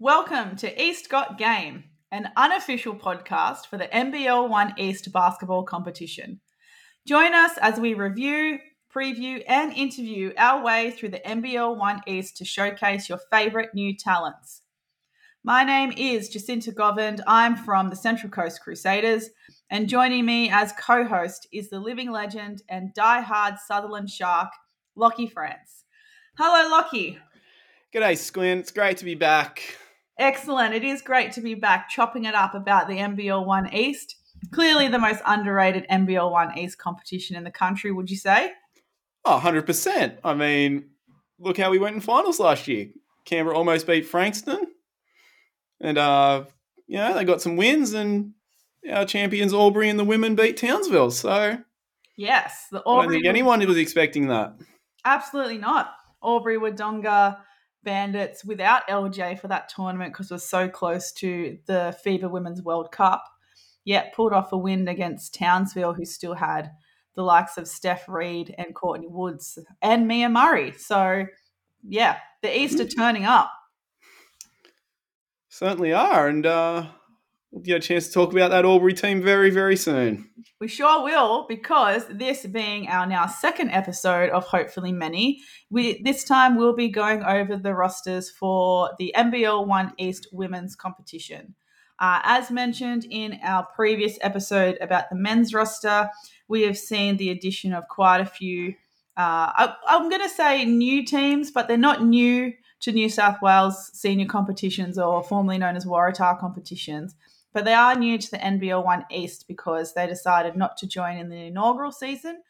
Welcome to East Got Game, an unofficial podcast for the NBL One East basketball competition. Join us as we review, preview, and interview our way through the NBL One East to showcase your favourite new talents. My name is Jacinta Govind. I'm from the Central Coast Crusaders, and joining me as co host is the living legend and die-hard Sutherland Shark, Lachy France. Hello, Lachy. G'day, Squint. It's great to be back. Excellent. It is great to be back chopping it up about the NBL One East. Clearly the most underrated NBL One East competition in the country, would you say? Oh, 100%. I mean, look how we went in finals last year. Canberra almost beat Frankston. And, uh, you know, they got some wins, and our champions Albury and the women beat Townsville. So, yes, the Albury I don't think anyone was expecting that. Absolutely not. Albury Wodonga Bandits without LJ for that tournament because we're so close to the FIBA Women's World Cup. Yet pulled off a win against Townsville, who still had the likes of Steph Reid and Courtney Woods and Mia Murray. So, yeah, the East are turning up. Certainly are. And uh, we'll get a chance to talk about that Albury team very, very soon. We sure will, because this being our now second episode of Hopefully Many, we this time we'll be going over the rosters for the NBL One East Women's Competition. Uh, as mentioned in our previous episode about the men's roster, we have seen the addition of quite a few. Uh, I, I'm going to say new teams, but they're not new to New South Wales senior competitions or formerly known as Waratah competitions but they are new to the NBL One East because they decided not to join in the inaugural season,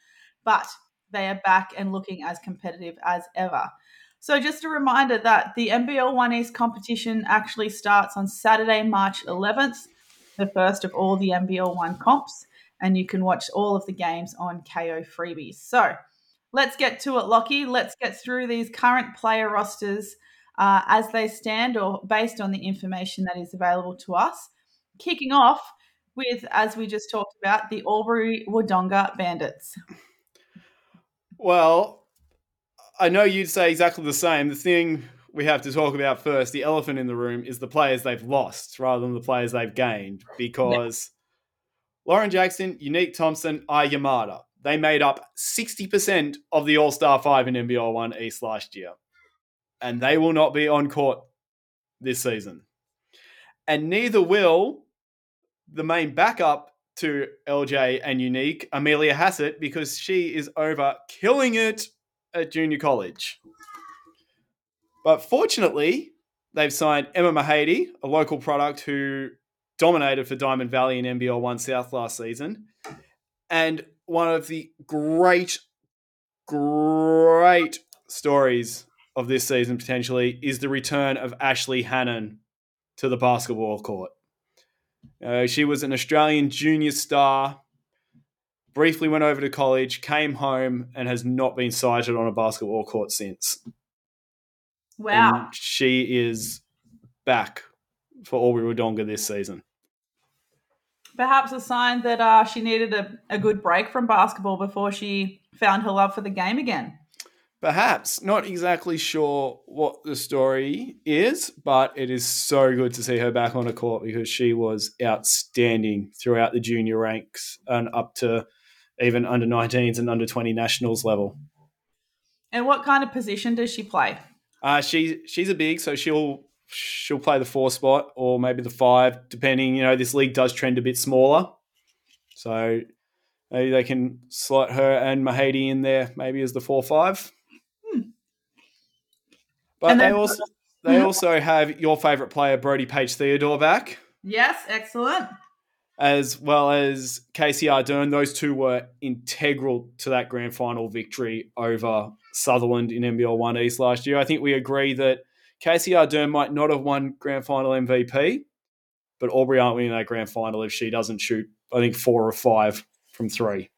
but they are back and looking as competitive as ever. So, just a reminder that the NBL One East competition actually starts on Saturday, March 11th, the first of all the NBL One comps, and you can watch all of the games on Kayo Freebies. So, let's get to it, Lachy. Let's get through these current player rosters uh, as they stand or based on the information that is available to us kicking off with, as we just talked about, the Albury Wodonga Bandits. Well, I know you'd say exactly the same. The thing we have to talk about first, the elephant in the room, is the players they've lost rather than the players they've gained. Because yeah. Lauren Jackson, Unique Thompson, Ai Yamada, they made up 60% of the All Star 5 in NBL 1 East last year. And they will not be on court this season. And neither will the main backup to LJ and Unique, Amelia Hassett, because she is over killing it at junior college. But fortunately, they've signed Emma Mahady, a local product who dominated for Diamond Valley in NBL 1 South last season. And one of the great, great stories of this season potentially is the return of Ashley Hannon to the basketball court. Uh, she was an Australian junior star, briefly went over to college, came home, and has not been sighted on a basketball court since. Wow. And she is back for Albury Wodonga this season. Perhaps a sign that uh, she needed a, a good break from basketball before she found her love for the game again. Perhaps. Not exactly sure what the story is, but it is so good to see her back on a court because she was outstanding throughout the junior ranks and up to even under 19s and under 20 nationals level. And what kind of position does she play? Uh, she she's a big, so she'll she'll play the four spot or maybe the five, depending. You know, this league does trend a bit smaller, so maybe they can slot her and Mahady in there, maybe as the four five. But then, they also they also have your favourite player, Brody Page Theodore, back. Yes, excellent. As well as Casey Ardern. Those two were integral to that grand final victory over Sutherland in NBL 1 East last year. I think we agree that Casey Ardern might not have won grand final MVP, but Albury aren't winning that grand final if she doesn't shoot, I think, four or five from three.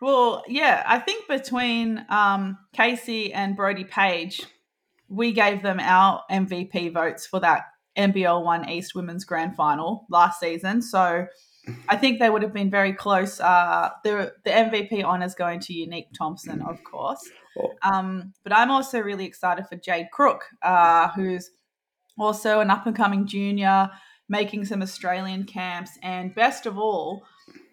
Well, yeah, I think between um, Casey and Brody Page, we gave them our MVP votes for that NBL One East Women's Grand Final last season. So I think they would have been very close. Uh, the the MVP honors going to Unique Thompson, of course. Um, but I'm also really excited for Jade Crook, uh, who's also an up and coming junior, making some Australian camps. And best of all,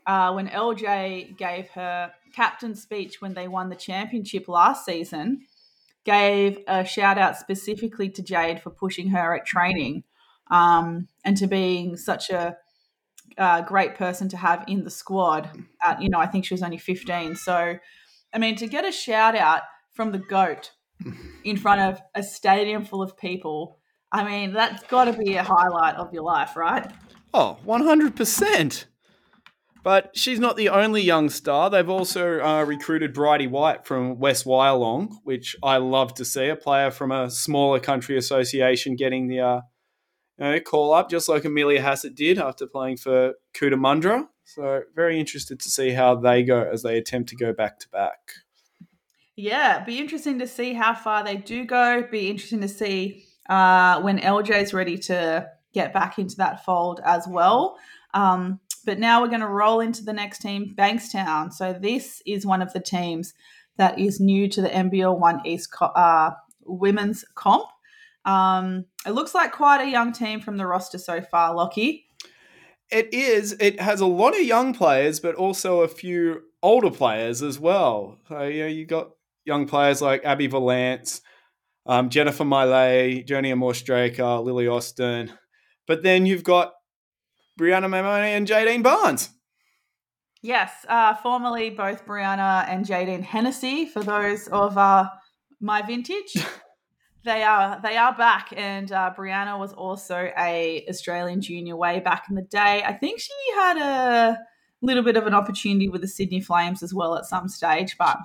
uh, when LJ gave her captain speech when they won the championship last season, gave a shout out specifically to Jade for pushing her at training um, and to being such a uh, great person to have in the squad. At, you know, I think she was only 15. So, I mean, to get a shout out from the GOAT in front of a stadium full of people, I mean, that's got to be a highlight of your life, right? Oh, 100%. But she's not the only young star. They've also uh, recruited Bridie White from West Wyalong, which I love to see. A player from a smaller country association getting the uh, you know, call up, just like Amelia Hassett did after playing for Cootamundra. So, very interested to see how they go as they attempt to go back to back. Yeah, be interesting to see how far they do go. Be interesting to see uh, when LJ's ready to get back into that fold as well. Um, but now we're going to roll into the next team, Bankstown. So this is one of the teams that is new to the NBL One East uh, women's comp. Um, it looks like quite a young team from the roster so far, Lachy. It is. It has a lot of young players, but also a few older players as well. So yeah, you got young players like Abby Valance, um, Jennifer Miley, Journey Amore-Straker, Lily Austin. But then you've got Brianna Mamoni and Jadine Barnes. Yes, uh, formerly both Brianna and Jadine Hennessy, for those of uh, my vintage. they are they are back, and uh, Brianna was also a Australian junior way back in the day. I think she had a little bit of an opportunity with the Sydney Flames as well at some stage, but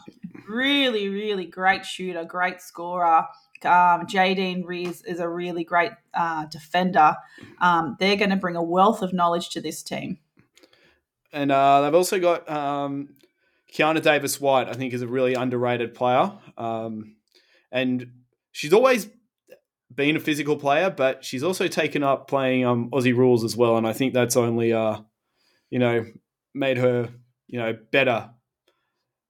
really, really great shooter, great scorer. Um, Jadine Rees is a really great uh, defender. Um, they're going to bring a wealth of knowledge to this team. And uh, they've also got um, Kiana Davis White, I think, is a really underrated player. Um, and she's always been a physical player, but she's also taken up playing um, Aussie rules as well. And I think that's only, uh, you know, made her, you know, better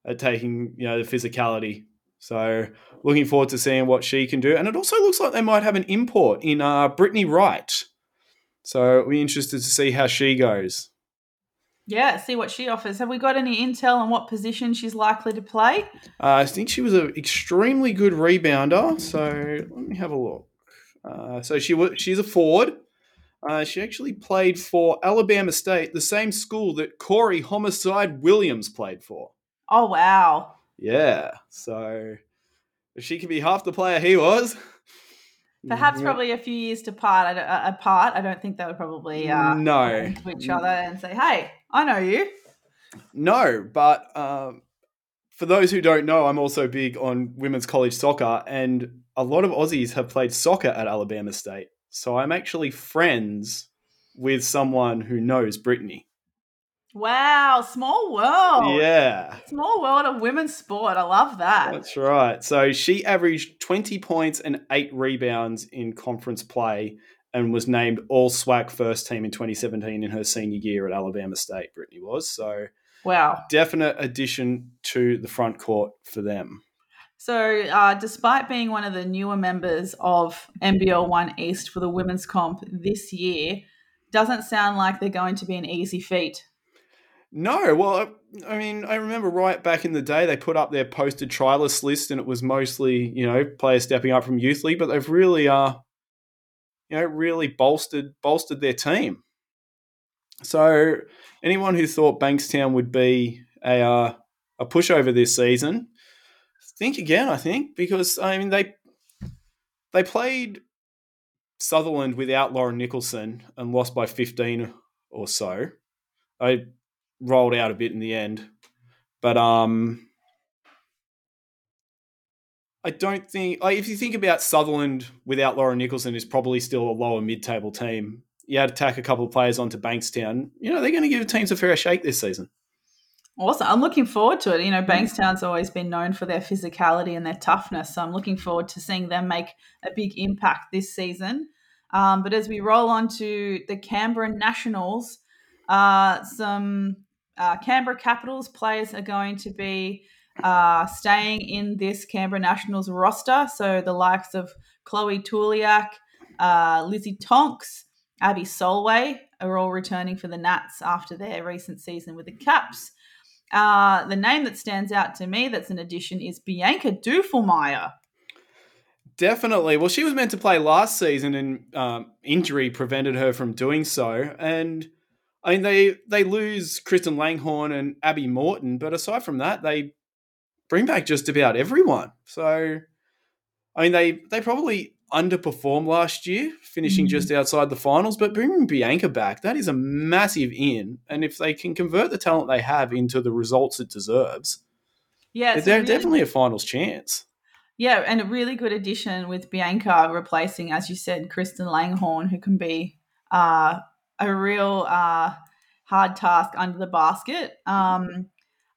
at taking, you know, the physicality so looking forward to seeing what she can do. And it also looks like they might have an import in uh, Brittany Wright. So we're interested to see how she goes. Yeah, see what she offers. Have we got any intel on what position she's likely to play? Uh, I think she was an extremely good rebounder. So let me have a look. Uh, so she was she's a forward. Uh, she actually played for Alabama State, the same school that Corey Homicide Williams played for. Oh wow! Yeah. So if she could be half the player he was. Perhaps yeah. probably a few years to part, uh, apart. I don't think they would probably uh, no to each other and say, "Hey, I know you." No, but um, for those who don't know, I'm also big on women's college soccer, and a lot of Aussies have played soccer at Alabama State. So I'm actually friends with someone who knows Brittany. Wow, small world. Yeah. Small world of women's sport. I love that. That's right. So she averaged 20 points and eight rebounds in conference play and was named all SWAC first team in 2017 in her senior year at Alabama State, Brittany was. So, wow. Definite addition to the front court for them. So, uh, despite being one of the newer members of NBL One East for the women's comp this year, doesn't sound like they're going to be an easy feat no, well, I mean, I remember right back in the day they put up their posted trialist list, and it was mostly you know players stepping up from youth league, but they've really uh you know really bolstered bolstered their team. So anyone who thought Bankstown would be a uh, a pushover this season, think again. I think because I mean they they played Sutherland without Lauren Nicholson and lost by fifteen or so. I rolled out a bit in the end. But um, I don't think like, if you think about Sutherland without Lauren Nicholson is probably still a lower mid-table team. You had to tack a couple of players onto Bankstown. You know they're going to give teams a fair shake this season. Awesome. I'm looking forward to it. You know, Bankstown's always been known for their physicality and their toughness. So I'm looking forward to seeing them make a big impact this season. Um, but as we roll on to the Canberra Nationals, uh, some uh, Canberra Capitals players are going to be uh, staying in this Canberra Nationals roster. So the likes of Chloe Tuliak, uh, Lizzie Tonks, Abby Solway are all returning for the Nats after their recent season with the Caps. Uh, the name that stands out to me that's an addition is Bianca Dufelmeyer. Definitely. Well, she was meant to play last season, and um, injury prevented her from doing so. And I mean, they they lose Kristen Langhorn and Abby Morton, but aside from that, they bring back just about everyone. So, I mean, they they probably underperformed last year, finishing mm-hmm. just outside the finals. But bringing Bianca back, that is a massive in. And if they can convert the talent they have into the results it deserves, yeah, they're really, definitely a finals chance. Yeah, and a really good addition with Bianca replacing, as you said, Kristen Langhorn, who can be uh, a real uh, hard task under the basket. Um,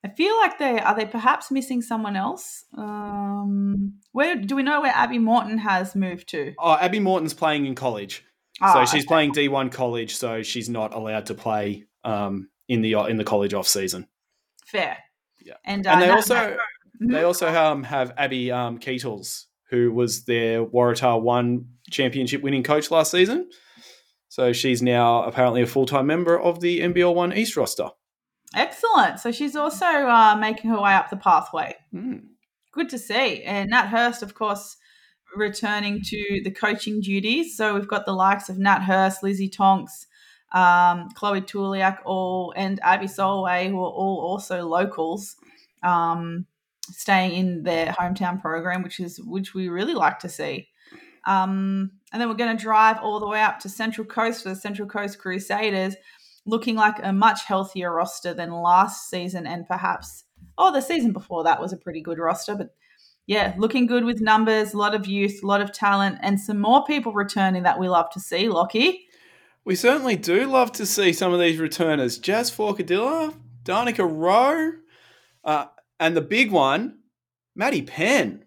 I feel like they are they perhaps missing someone else. Um, where do we know where Abby Morton has moved to? Oh, Abby Morton's playing in college, so ah, she's okay. playing D one college, so she's not allowed to play um, in the in the college off season. Fair. Yeah, and, uh, and they also mm-hmm. they also um, have Abby um, Keetles, who was their Waratah one championship winning coach last season. So she's now apparently a full time member of the NBL One East roster. Excellent. So she's also uh, making her way up the pathway. Mm. Good to see. And Nat Hurst, of course, returning to the coaching duties. So we've got the likes of Nat Hurst, Lizzie Tonks, um, Chloe Tuliak, all and Abby Solway, who are all also locals, um, staying in their hometown program, which is which we really like to see. Um, and then we're going to drive all the way up to Central Coast for the Central Coast Crusaders, looking like a much healthier roster than last season and perhaps, oh, the season before that was a pretty good roster. But yeah, looking good with numbers, a lot of youth, a lot of talent, and some more people returning that we love to see, Lachy. We certainly do love to see some of these returners. Jazz Forcadilla, Danica Rowe, uh, and the big one, Maddie Penn.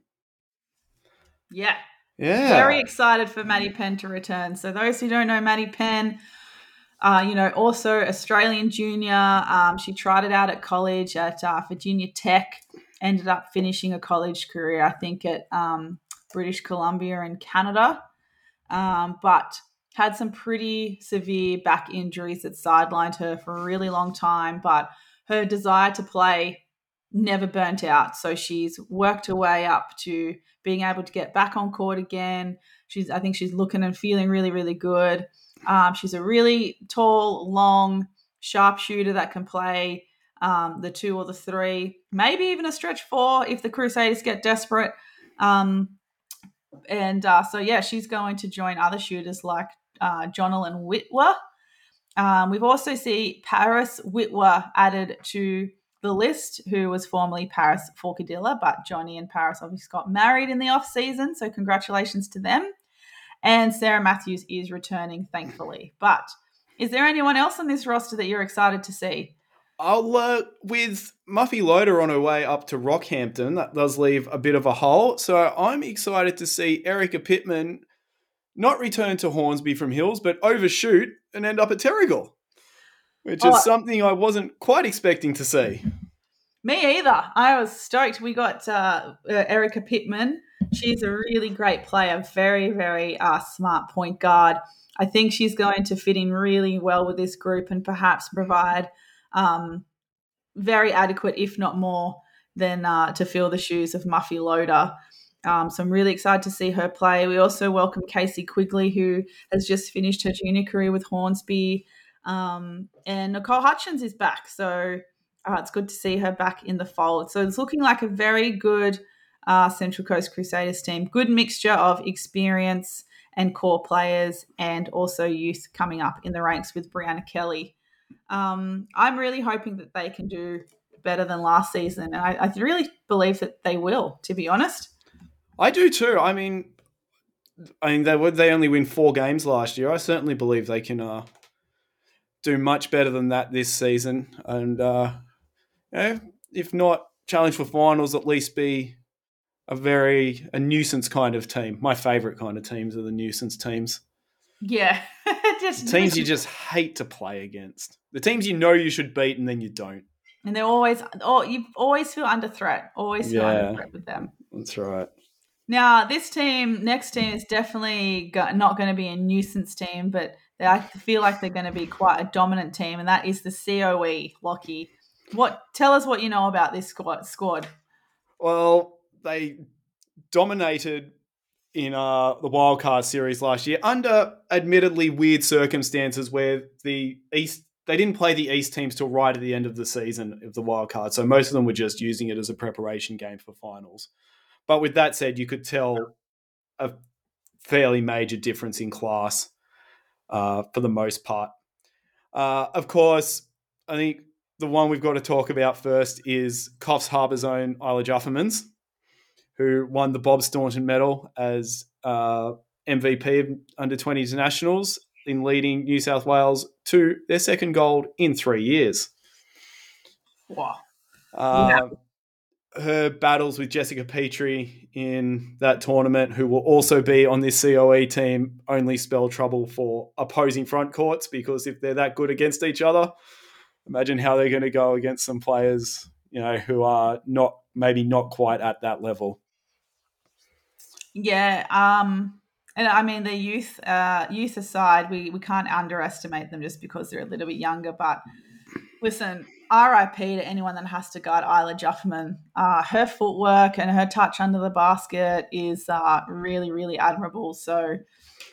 Yeah, yeah. Very excited for Maddie Penn to return. So those who don't know Maddie Penn, uh, you know, also Australian junior. Um, she tried it out at college at uh, Virginia Tech. Ended up finishing a college career, I think, at um, British Columbia in Canada. Um, but had some pretty severe back injuries that sidelined her for a really long time. But her desire to play never burnt out. So she's worked her way up to being able to get back on court again. She's, I think she's looking and feeling really, really good. Um, she's a really tall, long sharpshooter that can play um, the two or the three, maybe even a stretch four if the Crusaders get desperate. Um, and uh, so, yeah, she's going to join other shooters like uh, Jonalyn Whitwer. Um, we've also see Paris Whitwer added to the list, who was formerly Paris Forcadilla, but Johnny and Paris obviously got married in the off season, so congratulations to them. And Sarah Matthews is returning, thankfully. But is there anyone else on this roster that you're excited to see? I'll uh, with Muffy Loader on her way up to Rockhampton. That does leave a bit of a hole. So I'm excited to see Erica Pittman not return to Hornsby from Hills, but overshoot and end up at Terrigal which oh, is something I wasn't quite expecting to see. Me either. I was stoked. We got uh, uh, Erica Pittman. She's a really great player, very, very uh, smart point guard. I think she's going to fit in really well with this group and perhaps provide um, very adequate, if not more, than uh, to fill the shoes of Muffy Loader. Um, so I'm really excited to see her play. We also welcome Casey Quigley, who has just finished her junior career with Hornsby. Um, and Nicole Hutchins is back. So uh, it's good to see her back in the fold. So it's looking like a very good uh, Central Coast Crusaders team. Good mixture of experience and core players, and also youth coming up in the ranks with Brianna Kelly. Um, I'm really hoping that they can do better than last season, and I, I really believe that they will. To be honest, I do too. I mean, I mean they would they only win four games last year. I certainly believe they can uh, do much better than that this season, and uh, you know, if not challenge for finals, at least be a very a nuisance kind of team. My favorite kind of teams are the nuisance teams. Yeah, just teams you just hate to play against. The teams you know you should beat, and then you don't. And they're always, oh, you always feel under threat. Always feel yeah, under threat with them. That's right. Now, this team, next team, is definitely not going to be a nuisance team, but I feel like they're going to be quite a dominant team, and that is the COE, Lachy. What? Tell us what you know about this squad. Squad. Well, they dominated in uh, the wildcard series last year under admittedly weird circumstances where the East they didn't play the East teams till right at the end of the season of the wildcard, so most of them were just using it as a preparation game for finals. But with that said, you could tell a fairly major difference in class uh, for the most part. Uh, of course, I think the one we've got to talk about first is Coffs Harbour's own Isla Juffermans who won the Bob Staunton Medal as uh, MVP of under 20s nationals in leading New South Wales to their second gold in three years. Wow. Uh, yeah. Her battles with Jessica Petrie in that tournament, who will also be on this COE team, only spell trouble for opposing front courts because if they're that good against each other, imagine how they're going to go against some players, you know, who are not maybe not quite at that level. Yeah, um, and I mean the youth, uh, youth aside, we we can't underestimate them just because they're a little bit younger. But listen, RIP to anyone that has to guard Isla Jufferman. Uh, her footwork and her touch under the basket is uh, really, really admirable. So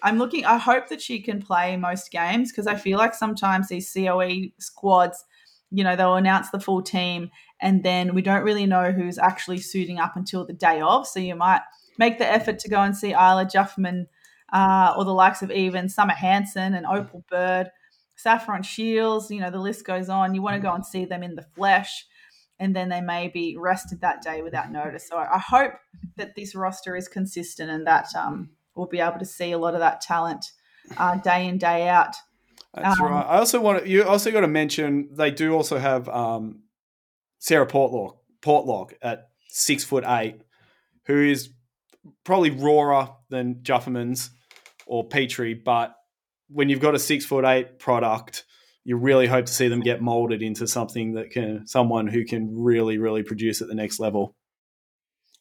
I'm looking. I hope that she can play most games because I feel like sometimes these COE squads, you know, they'll announce the full team and then we don't really know who's actually suiting up until the day of. So you might make the effort to go and see Isla Jufferman uh, or the likes of even Summer Hanson and Opal Bird, Saffron Shields, you know, the list goes on. You want to go and see them in the flesh, and then they may be rested that day without notice. So I hope that this roster is consistent and that um, we'll be able to see a lot of that talent uh, day in, day out. That's um, right. I also want to, you also got to mention they do also have um, Sarah Portlock, Portlock at six foot eight, who is probably rawer than Jufferman's or Petrie, but when you've got a six foot eight product, you really hope to see them get molded into something that can someone who can really, really produce at the next level.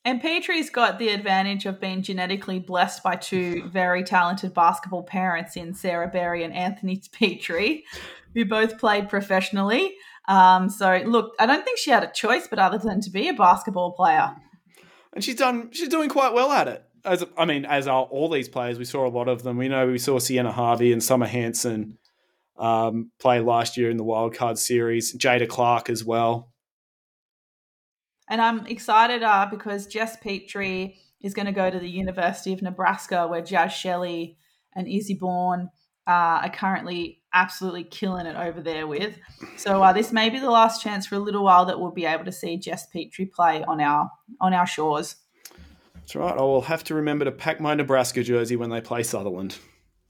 And Petrie's got the advantage of being genetically blessed by two very talented basketball parents in Sarah Berry and Anthony Petrie, who both played professionally. Um, so, look, I don't think she had a choice, but other than to be a basketball player and she's done. She's doing quite well at it. As I mean, as are all these players, we saw a lot of them. We know we saw Sienna Harvey and Summer Hanson um, play last year in the wildcard series. Jada Clark as well. And I'm excited uh, because Jess Petrie is going to go to the University of Nebraska, where Jaz Shelley and Izzy Bourne uh, are currently absolutely killing it over there with. So uh, this may be the last chance for a little while that we'll be able to see Jess Petrie play on our on our shores. That's right. I will have to remember to pack my Nebraska jersey when they play Sutherland.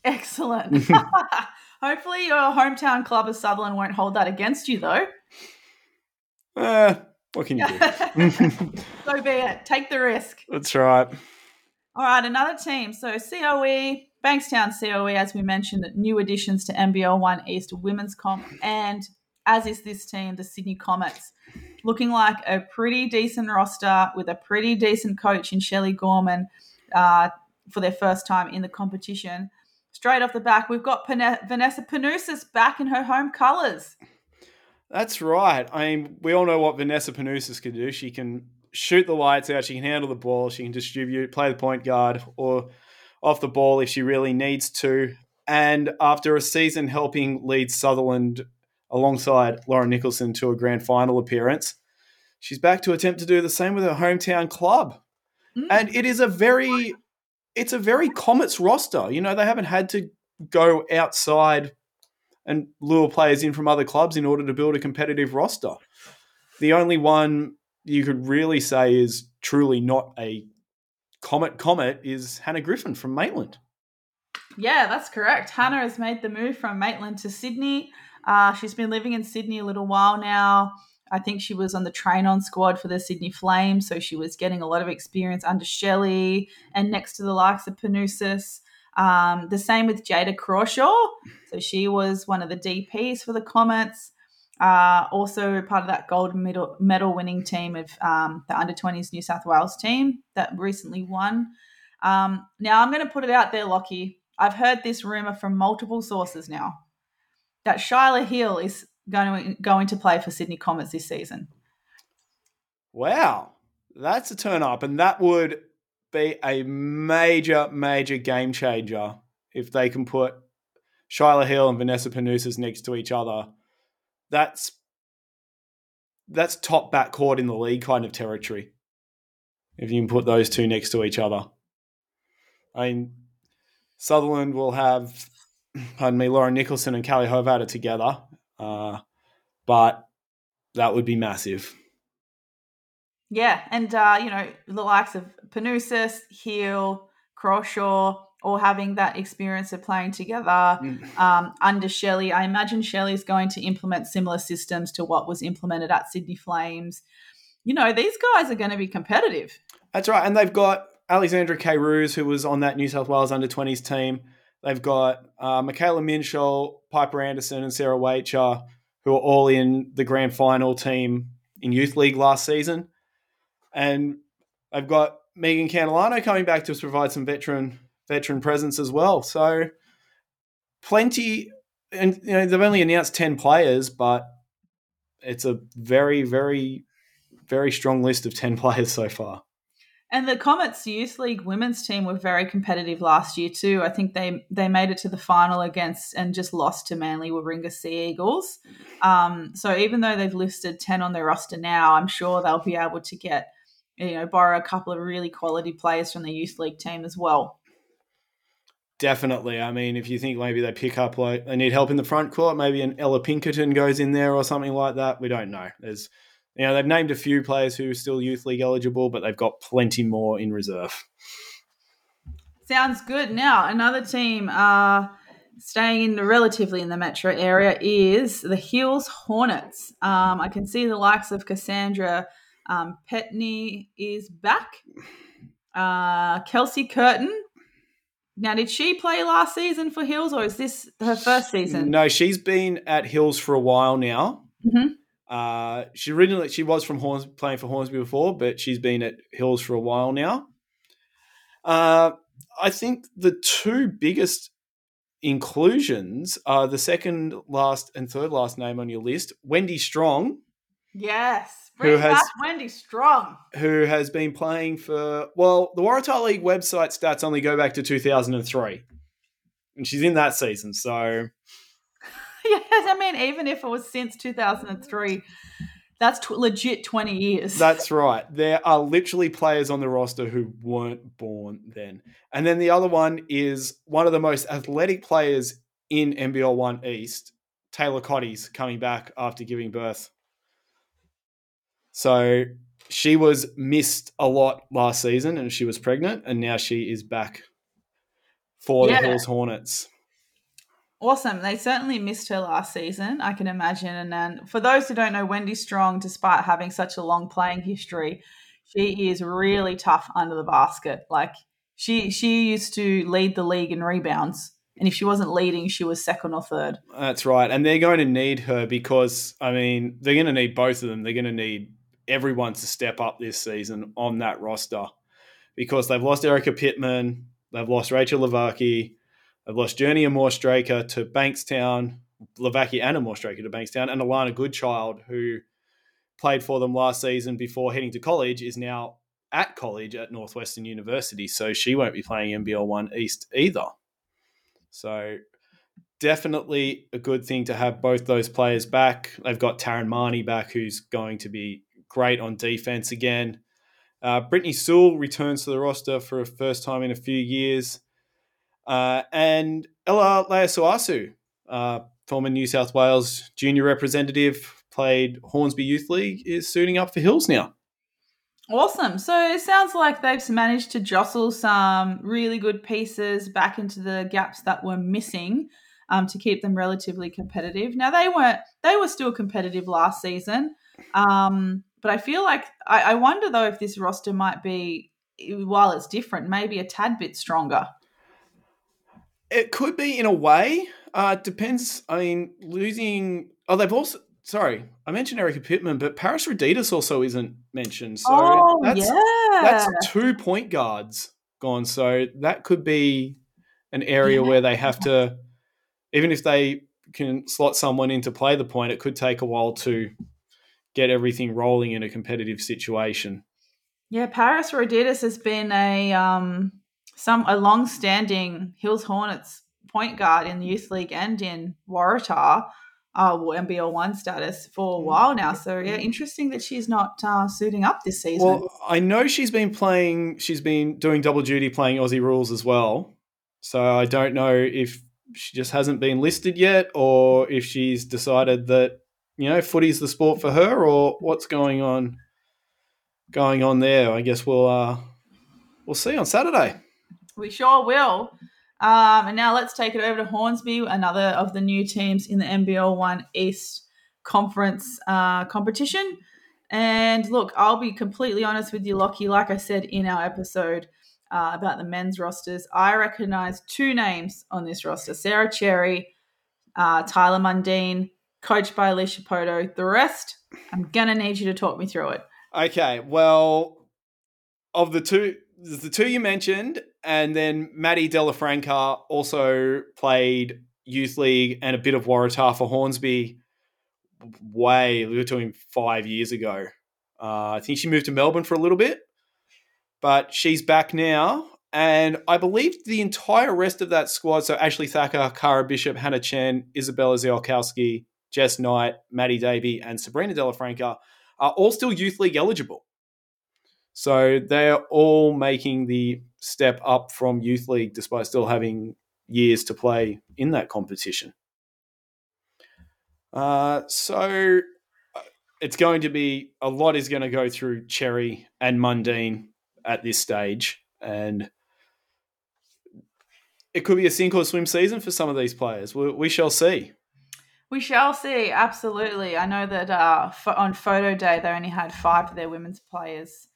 Excellent. Hopefully, your hometown club of Sutherland won't hold that against you, though. Uh, what can you do? so be it. Take the risk. That's right. All right, another team. So COE, Bankstown COE, as we mentioned, new additions to NBL One East Women's Comp, and as is this team, the Sydney Comets, looking like a pretty decent roster with a pretty decent coach in Shelley Gorman uh, for their first time in the competition. Straight off the back, we've got Vanessa Panousis back in her home colours. That's right. I mean, we all know what Vanessa Panousis can do. She can shoot the lights out. She can handle the ball. She can distribute, play the point guard, or off the ball if she really needs to. And after a season helping lead Sutherland alongside Lauren Nicholson to a grand final appearance, she's back to attempt to do the same with her hometown club. Mm. And it is a very it's a very Comets roster. You know, they haven't had to go outside and lure players in from other clubs in order to build a competitive roster. The only one you could really say is truly not a Comet Comet is Hannah Griffin from Maitland. Yeah, that's correct. Hannah has made the move from Maitland to Sydney. Uh, she's been living in Sydney a little while now. I think she was on the train on squad for the Sydney Flames, so she was getting a lot of experience under Shelley and next to the likes of Panousis. Um, the same with Jada Crawshaw. So she was one of the DPs for the Comets. Uh, also part of that gold medal, medal winning team of um, the under 20s New South Wales team that recently won. Um, now, I'm going to put it out there, Lachy. I've heard this rumor from multiple sources now that Shyla Heal is going to, going to play for Sydney Comets this season. Wow, that's a turn up, and that would be a major, major game changer if they can put Shyla Heal and Vanessa Panousis next to each other. That's that's top backcourt in the league kind of territory. If you can put those two next to each other. I mean, Sutherland will have, pardon me, Lauren Nicholson and Callie Hovatter together, uh, but that would be massive. Yeah, and uh, you know the likes of Panousis, Heal, Crawshaw, all having that experience of playing together mm. um, under Shelley. I imagine Shelley's going to implement similar systems to what was implemented at Sydney Flames. You know, these guys are going to be competitive. That's right, and they've got Alexandra Kayrouz, who was on that New South Wales under 20s team. They've got uh, Michaela Minshall, Piper Anderson, and Sarah Wacher, who are all in the grand final team in Youth League last season. And I've got Megan Candilano coming back to provide some veteran veteran presence as well. So plenty, and you know they've only announced ten players, but it's a very, very, very strong list of ten players so far. And the Comets Youth League women's team were very competitive last year too. I think they they made it to the final against and just lost to Manly Warringah Sea Eagles. Um, so even though they've listed ten on their roster now, I'm sure they'll be able to get you know borrow a couple of really quality players from the youth league team as well. Definitely. I mean, if you think maybe they pick up like they need help in the front court, maybe an Ella Pinkerton goes in there or something like that. We don't know. There's you know, they've named a few players who are still youth league eligible, but they've got plenty more in reserve. Sounds good. Now, another team uh, staying in the, relatively in the metro area is the Hills Hornets. Um, I can see the likes of Cassandra um, Petney is back. Uh, Kelsey Curtin. Now, did she play last season for Hills, or is this her first season? No, she's been at Hills for a while now. Mm-hmm. Uh, she originally she was from Horns playing for Hornsby before, but she's been at Hills for a while now. Uh, I think the two biggest inclusions are the second last and third last name on your list, Wendy Strong. Yes, who has Wendy Strong, who has been playing for well, the Waratah League website stats only go back to two thousand and three, and she's in that season, so yes, I mean, even if it was since 2003, that's t- legit 20 years. That's right. There are literally players on the roster who weren't born then. And then the other one is one of the most athletic players in NBL 1 East, Taylor Cotties, coming back after giving birth. So she was missed a lot last season and she was pregnant, and now she is back for yeah. the Hills Hornets. Awesome. They certainly missed her last season, I can imagine. And then for those who don't know, Wendy Strong, despite having such a long playing history, she is really tough under the basket. Like she she used to lead the league in rebounds. And if she wasn't leading, she was second or third. That's right. And they're going to need her because I mean, they're going to need both of them. They're going to need everyone to step up this season on that roster because they've lost Erica Pittman, they've lost Rachel Lavaki, They've lost Journey and Straker to Bankstown, Lavaki and Straker to Bankstown, and Alana Goodchild, who played for them last season before heading to college, is now at college at Northwestern University. So she won't be playing NBL 1 East either. So definitely a good thing to have both those players back. They've got Taryn Marnie back, who's going to be great on defense again. Uh, Brittany Sewell returns to the roster for a first time in a few years. Uh, and Ella Leasuasu, uh, former New South Wales junior representative, played Hornsby Youth League, is suiting up for Hills now. Awesome. So it sounds like they've managed to jostle some really good pieces back into the gaps that were missing um, to keep them relatively competitive. Now they weren't; they were still competitive last season, um, but I feel like I, I wonder though if this roster might be, while it's different, maybe a tad bit stronger. It could be in a way. Uh, depends. I mean, losing. Oh, they've also sorry, I mentioned Erica Pittman, but Paris Roditis also isn't mentioned. So oh, that's, yeah. that's two point guards gone. So that could be an area Yeah. where they have to, even if they can slot someone in to play the point, it could take a while to get everything rolling in a competitive situation. Yeah, Paris Roditis has been a um some a long-standing Hills Hornets point guard in the youth league and in Waratah, uh, NBL one status for a while now. So yeah, interesting that she's not uh, suiting up this season. Well, I know she's been playing, she's been doing double duty playing Aussie rules as well. So I don't know if she just hasn't been listed yet or if she's decided that, you know, footy's the sport for her or what's going on going on there. I guess we'll uh we'll see on Saturday. We sure will. Um, and now let's take it over to Hornsby, another of the new teams in the NBL One East Conference uh, competition. And look, I'll be completely honest with you, Lachy. Like I said in our episode uh, about the men's rosters, I recognize two names on this roster Sarah Cherry, uh, Tyler Mundine, coached by Alicia Poto. The rest, I'm going to need you to talk me through it. Okay, well, of the two, the two you mentioned, and then Maddie Delafranca also played youth league and a bit of Waratah for Hornsby. Way we were talking five years ago. Uh, I think she moved to Melbourne for a little bit, but she's back now. And I believe the entire rest of that squad, so Ashley Thacker, Cara Bishop, Hannah Chen, Isabella Ziolkowski, Jess Knight, Maddie Davey, and Sabrina Delafranca, are all still youth league eligible. So they're all making the step up from youth league despite still having years to play in that competition. Uh, so uh, it's going to be a lot is going to go through Cherry and Mundine at this stage, and it could be a sink or swim season for some of these players. We, we shall see. We shall see. Absolutely. I know that uh, on photo day they only had five of their women's players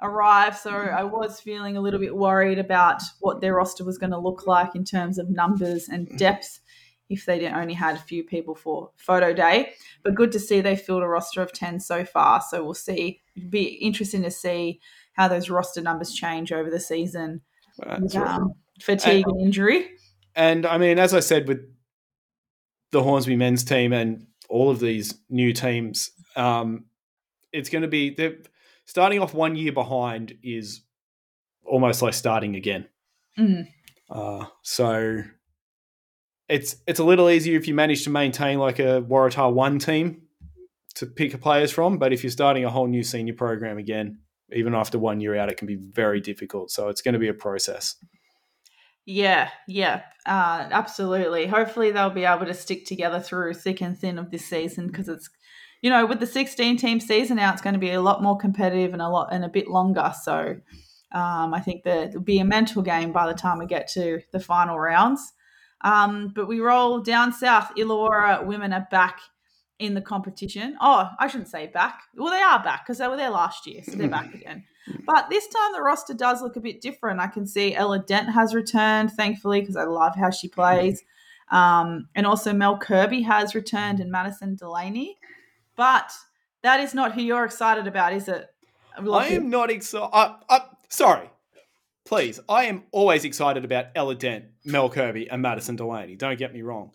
arrive, so I was feeling a little bit worried about what their roster was going to look like in terms of numbers and depth if they didn't only had a few people for photo day. But good to see they filled a roster of ten so far. So we'll see. It'd be interesting to see how those roster numbers change over the season. With, um, fatigue and injury. And I mean, as I said, with the Hornsby men's team and all of these new teams, um, it's going to be starting off one year behind is almost like starting again. Mm. Uh, so it's it's a little easier if you manage to maintain like a Waratah one team to pick players from, but if you're starting a whole new senior program again, even after one year out, it can be very difficult. So it's going to be a process. Yeah, yeah, uh, absolutely. Hopefully, they'll be able to stick together through thick and thin of this season because it's, you know, with the 16 team season now, it's going to be a lot more competitive and a lot and a bit longer. So, um, I think that it'll be a mental game by the time we get to the final rounds. Um, but we roll down south. Illawarra women are back in the competition. Oh, I shouldn't say back. Well, they are back because they were there last year, so they're back again. But this time the roster does look a bit different. I can see Ella Dent has returned, thankfully, because I love how she plays. Um, and also Mel Kirby has returned and Madison Delaney. But that is not who you're excited about, is it? I am not excited. Uh, uh, sorry. Please. I am always excited about Ella Dent, Mel Kirby, and Madison Delaney. Don't get me wrong.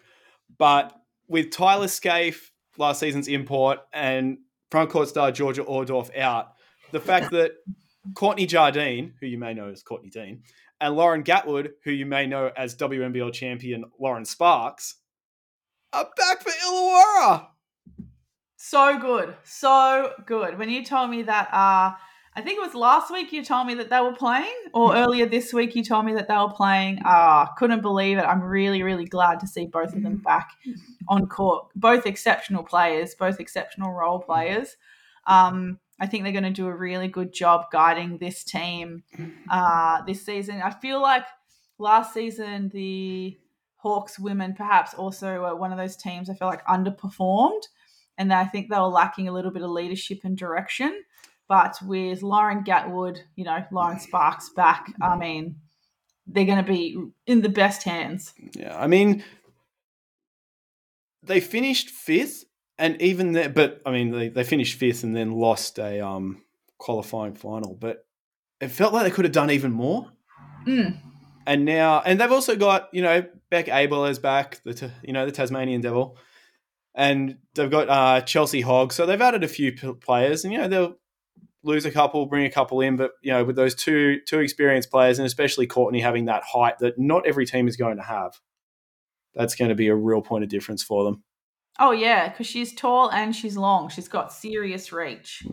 But with Tyler Scaife, last season's import, and frontcourt star Georgia Ordorf out, the fact that Courtney Jardine, who you may know as Courtney Dean, and Lauren Gatwood, who you may know as WNBL champion Lauren Sparks, are back for Illawarra. So good. So good. When you told me that, uh, I think it was last week you told me that they were playing, or earlier this week you told me that they were playing. Ah, couldn't believe it. I'm really, really glad to see both of them back on court. Both exceptional players, both exceptional role players. Um, I think they're going to do a really good job guiding this team uh, this season. I feel like last season the Hawks women perhaps also were one of those teams I feel like underperformed, and I think they were lacking a little bit of leadership and direction. But with Lauren Gatwood, you know, Lauren Sparks back, I mean, they're going to be in the best hands. Yeah, I mean, they finished fifth and even there, but I mean, they, they finished fifth and then lost a um, qualifying final. But it felt like they could have done even more. Mm. And now, and they've also got you know Beck Abel is back, the you know the Tasmanian Devil, and they've got uh, Chelsea Hogg. So they've added a few players, and you know they'll lose a couple, bring a couple in, but you know with those two two experienced players, and especially Courtney having that height that not every team is going to have, that's going to be a real point of difference for them. Oh yeah, because she's tall and she's long. She's got serious reach.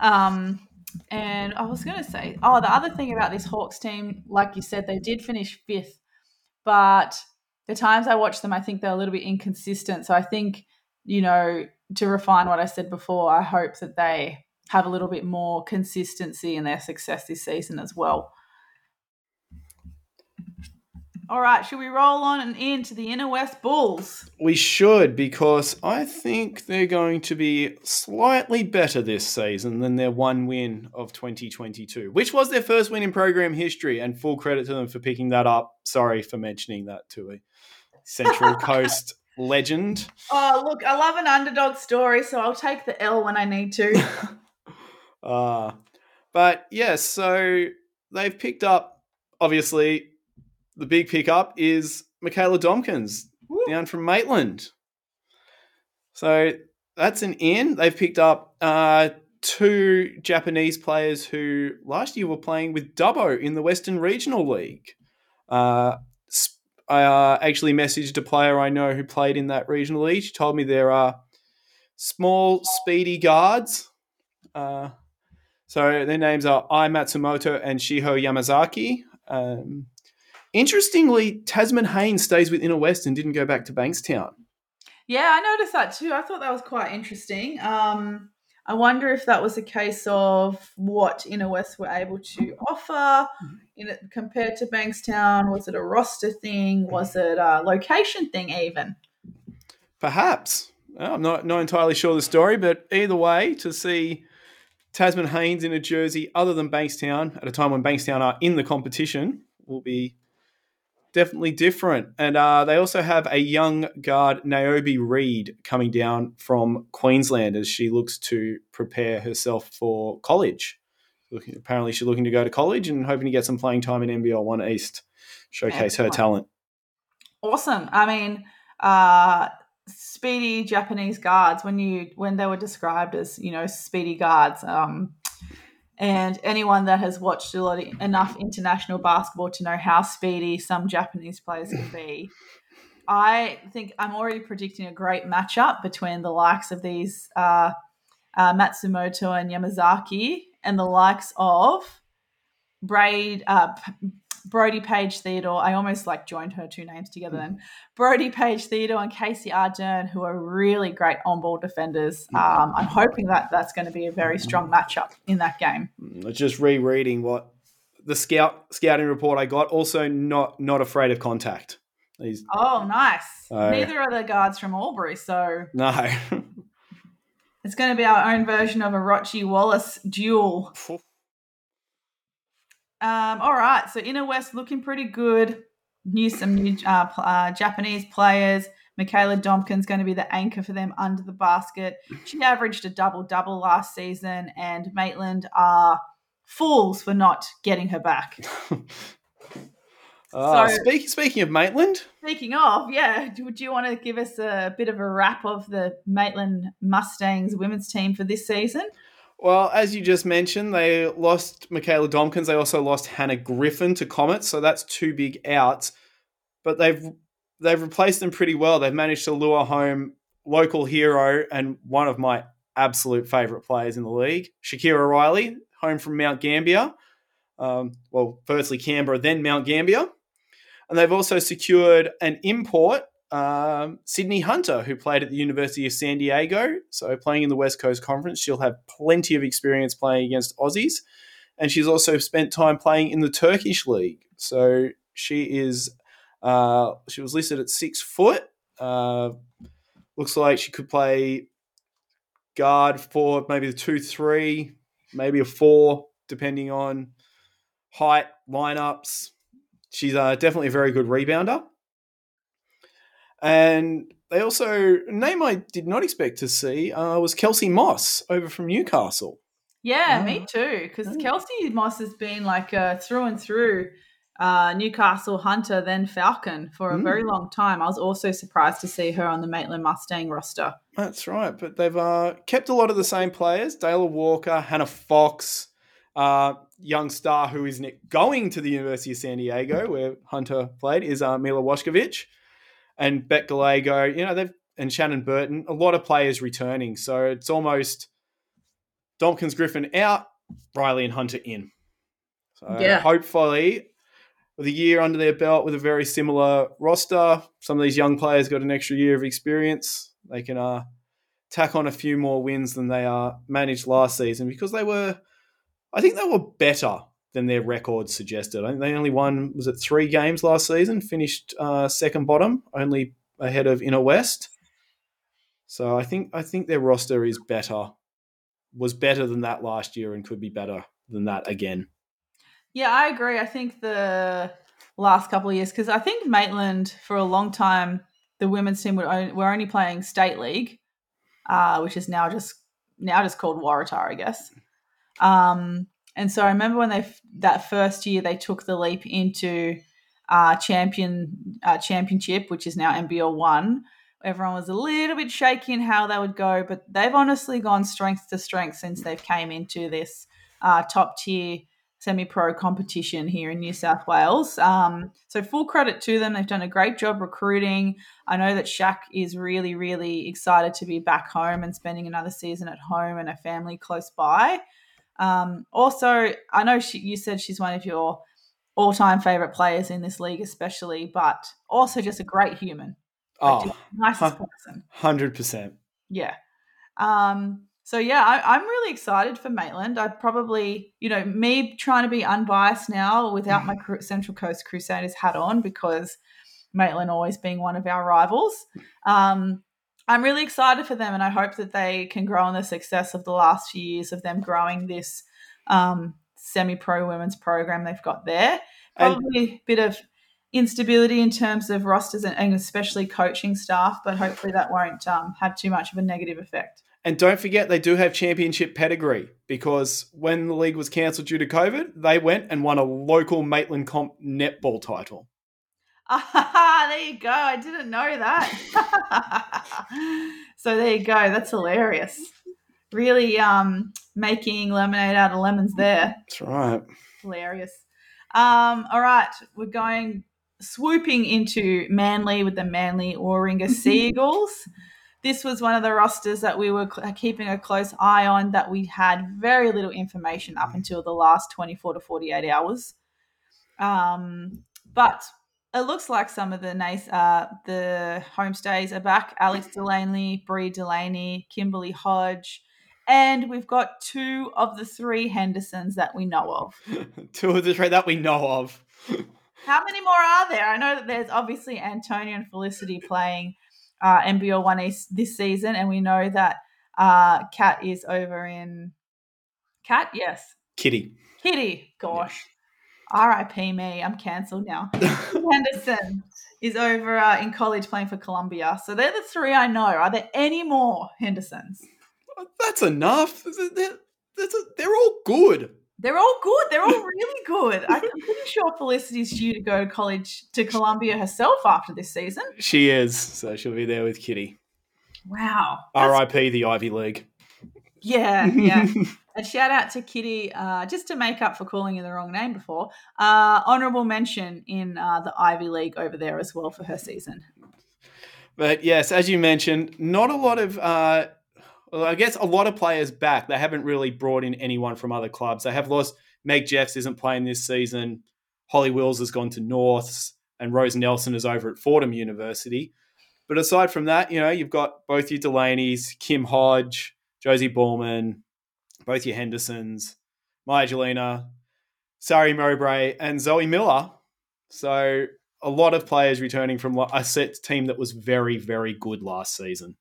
Um, and I was going to say, oh, the other thing about this Hawks team, like you said, they did finish fifth, but the times I watch them, I think they're a little bit inconsistent. So I think, you know, to refine what I said before, I hope that they have a little bit more consistency in their success this season as well. All right, should we roll on and into the Inner West Bulls? We should because I think they're going to be slightly better this season than their one win of 2022, which was their first win in program history. And full credit to them for picking that up. Sorry for mentioning that to a Central Coast legend. Oh, look, I love an underdog story, so I'll take the L when I need to. uh, but yes, yeah, so they've picked up, obviously, the big pickup is Michaela Domkins Woo. down from Maitland. So that's an in. They've picked up uh, two Japanese players who last year were playing with Dubbo in the Western Regional League. Uh, I uh, actually messaged a player I know who played in that regional league. She told me there are small, speedy guards. Uh, so their names are Ai Matsumoto and Shiho Yamazaki. Um, Interestingly, Tasman Haynes stays with Inner West and didn't go back to Bankstown. Yeah, I noticed that too. I thought that was quite interesting. Um, I wonder if that was a case of what Inner West were able to offer it, compared to Bankstown. Was it a roster thing? Was it a location thing, even? Perhaps. I'm not, not entirely sure the story, but either way, to see Tasman Haynes in a jersey other than Bankstown at a time when Bankstown are in the competition will be definitely different. And uh, they also have a young guard, Naomi Reid, coming down from Queensland as she looks to prepare herself for college. Looking, apparently, she's looking to go to college and hoping to get some playing time in NBL One East, showcase Excellent. her talent. Awesome. I mean, uh, speedy Japanese guards when you when they were described as you know speedy guards. Um, and anyone that has watched a lot of, enough international basketball to know how speedy some Japanese players can be, I think I'm already predicting a great matchup between the likes of these uh, uh, Matsumoto and Yamazaki and the likes of Braid, uh, Brody Page Theodore. I almost like joined her two names together then. Brody Page Theodore and Casey Ardern, who are really great on ball defenders. Um, I'm hoping that that's going to be a very strong matchup in that game. Mm, just rereading what the scout scouting report I got. Also, not not afraid of contact. He's, oh, nice. So, Neither are the guards from Albury, so no. It's going to be our own version of a Rochi Wallace duel. Um, all right, so Inner West looking pretty good. New some new uh, uh, Japanese players. Michaela Domkin's going to be the anchor for them under the basket. She averaged a double double last season, and Maitland are fools for not getting her back. Uh, so, speak, speaking of Maitland. Speaking of, yeah, do, do, you want to give us a bit of a wrap of the Maitland Mustangs women's team for this season? Well, as you just mentioned, they lost Michaela Domkins. They also lost Hannah Griffin to Comet, so that's two big outs. But they've they've replaced them pretty well. They've managed to lure home local hero and one of my absolute favourite players in the league, Shakira Riley, home from Mount Gambier. Um, well, firstly Canberra, then Mount Gambier. And they've also secured an import um, Sydney Hunter, who played at the University of San Diego. So, playing in the West Coast Conference, she'll have plenty of experience playing against Aussies. And she's also spent time playing in the Turkish League. So, she is, uh, she was listed at six foot. Uh, looks like she could play guard for maybe the two, three, maybe a four, depending on height, lineups. She's uh, definitely a very good rebounder. And they also a name I did not expect to see uh, was Kelsey Moss over from Newcastle. Yeah, yeah. me too. Because Kelsey Moss has been like a through and through uh, Newcastle Hunter, then Falcon for a mm. very long time. I was also surprised to see her on the Maitland Mustang roster. That's right, but they've uh, kept a lot of the same players: Dayla Walker, Hannah Fox, uh, young star who is going to the University of San Diego, where Hunter played, is uh, Mila Washkovich, and Bet Gallego. You know they've and Shannon Burton. A lot of players returning, so it's almost Domkins Griffin out, Riley and Hunter in. So yeah. hopefully with a year under their belt with a very similar roster. Some of these young players got an extra year of experience. They can uh, tack on a few more wins than they uh, managed last season because they were, I think they were better than their records suggested. I think they only won, was it three games last season, finished uh, second bottom, only ahead of Inner West. So I think I think their roster is better, was better than that last year, and could be better than that again. Yeah, I agree. I think the last couple of years, because I think Maitland for a long time, the women's team were only, were only playing state league, uh, which is now just now just called Waratah, I guess. Um, and so I remember when they that first year they took the leap into uh, champion uh, championship, which is now NBL one. Everyone was a little bit shaky in how they would go, but they've honestly gone strength to strength since they've came into this uh, top tier semi pro competition here in New South Wales. Um, so, full credit to them. They've done a great job recruiting. I know that Shaq is really, really excited to be back home and spending another season at home and a family close by. Um, also, I know she, you said she's one of your all time favorite players in this league, especially, but also just a great human. Like oh, nicest person. 100%. Yeah. Um, so yeah, I, am really excited for Maitland. I probably, you know, me trying to be unbiased now without my Central Coast Crusaders hat on because Maitland always being one of our rivals. Um, I'm really excited for them, and I hope that they can grow on the success of the last few years of them growing this um, semi-pro women's program they've got there. Probably and- a bit of instability in terms of rosters and, and, especially coaching staff, but hopefully that won't um, have too much of a negative effect. And don't forget, they do have championship pedigree because when the league was cancelled due to COVID, they went and won a local Maitland Comp netball title. Ah, there you go. I didn't know that. so there you go. That's hilarious. Really um, making lemonade out of lemons there. That's right. Hilarious. Um, all right, we're going swooping into Manly with the Manly Warringah Sea Eagles this was one of the rosters that we were keeping a close eye on that we had very little information up until the last 24 to 48 hours. Um, but it looks like some of the nice uh, the homestays are back. Alex Delaney, Brie Delaney, Kimberly Hodge, and we've got two of the three Hendersons that we know of. two of the three that we know of. How many more are there? I know that there's obviously Antonia and Felicity playing uh, NBL One East this season, and we know that uh, Kat is over in Kat. Yes, Kitty. Kitty. Gosh, yeah. R.I.P. me. I'm cancelled now. Henderson is over uh, in college playing for Columbia. So they're the three I know. Are there any more Hendersons? That's enough. They're, they're all good. They're all good. They're all really good. I'm pretty sure Felicity's due to go to college to Columbia herself after this season. She is, so she'll be there with Kitty. Wow. R.I.P. the Ivy League. Yeah, yeah. a shout out to Kitty, uh, just to make up for calling you the wrong name before. Uh, honorable mention in uh, the Ivy League over there as well for her season. But yes, as you mentioned, not a lot of uh, well, I guess a lot of players back. They haven't really brought in anyone from other clubs. They have lost. Meg Jeffs isn't playing this season. Holly Wills has gone to Norths, and Rose Nelson is over at Fordham University. But aside from that, you know, you've got both your Delaney's, Kim Hodge, Josie Ballman, both your Hendersons, Maya Jelena, Sari Mowbray, and Zoe Miller. So a lot of players returning from a set team that was very, very good last season.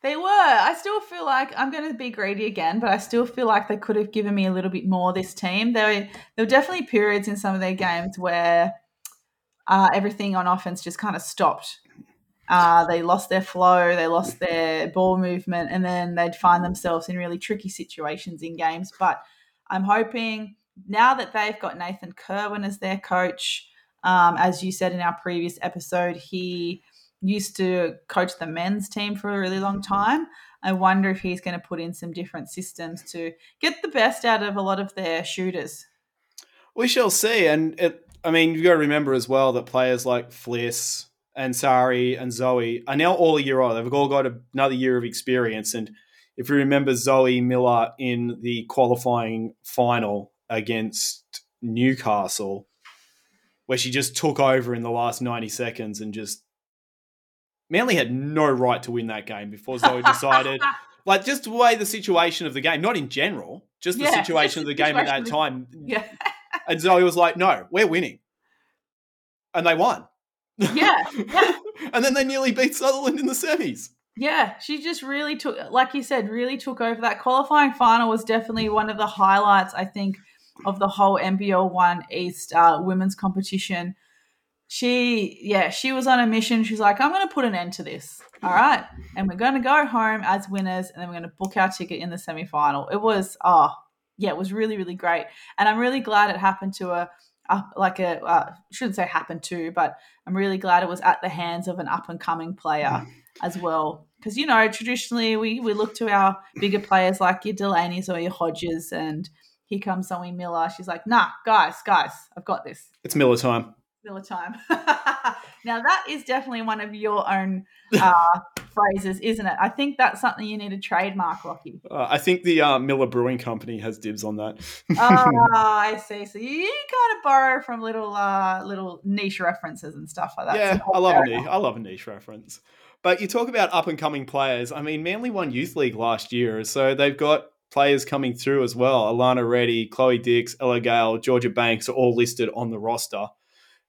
They were. I still feel like I'm going to be greedy again, but I still feel like they could have given me a little bit more. This team, there, were, there were definitely periods in some of their games where uh, everything on offense just kind of stopped. Uh, they lost their flow, they lost their ball movement, and then they'd find themselves in really tricky situations in games. But I'm hoping now that they've got Nathan Kerwin as their coach, um, as you said in our previous episode, he used to coach the men's team for a really long time. I wonder if he's going to put in some different systems to get the best out of a lot of their shooters. We shall see. And it, I mean, you've got to remember as well that players like Fliss and Sari and Zoe are now all a year old. They've all got another year of experience. And if you remember Zoe Miller in the qualifying final against Newcastle, where she just took over in the last 90 seconds and just Manly had no right to win that game before Zoe decided. like just the way the situation of the game, not in general, just the yeah, situation of the game at that time. Yeah. and Zoe was like, "No, we're winning," and they won. Yeah. yeah. and then they nearly beat Sutherland in the semis. Yeah, she just really took, like you said, really took over. That qualifying final was definitely one of the highlights, I think, of the whole NBL One East uh, women's competition she yeah she was on a mission she's like i'm going to put an end to this all right and we're going to go home as winners and then we're going to book our ticket in the semi-final it was oh yeah it was really really great and i'm really glad it happened to a, a like a uh, shouldn't say happened to but i'm really glad it was at the hands of an up and coming player as well because you know traditionally we we look to our bigger players like your delaney's or your hodges and here comes Zoe Miller. She's like, nah, guys, guys, I've got this. It's Miller time. Miller time. now that is definitely one of your own uh, phrases, isn't it? I think that's something you need to trademark, Rocky. Uh, I think the uh, Miller Brewing Company has dibs on that. oh, I see. So you, kind of borrow from little uh, little niche references and stuff like that. Yeah, I love a niche. I love a niche reference. But you talk about up and coming players. I mean, Manly won Youth League last year, so they've got players coming through as well. Alana Reddy, Chloe Dix, Ella Gale, Georgia Banks are all listed on the roster.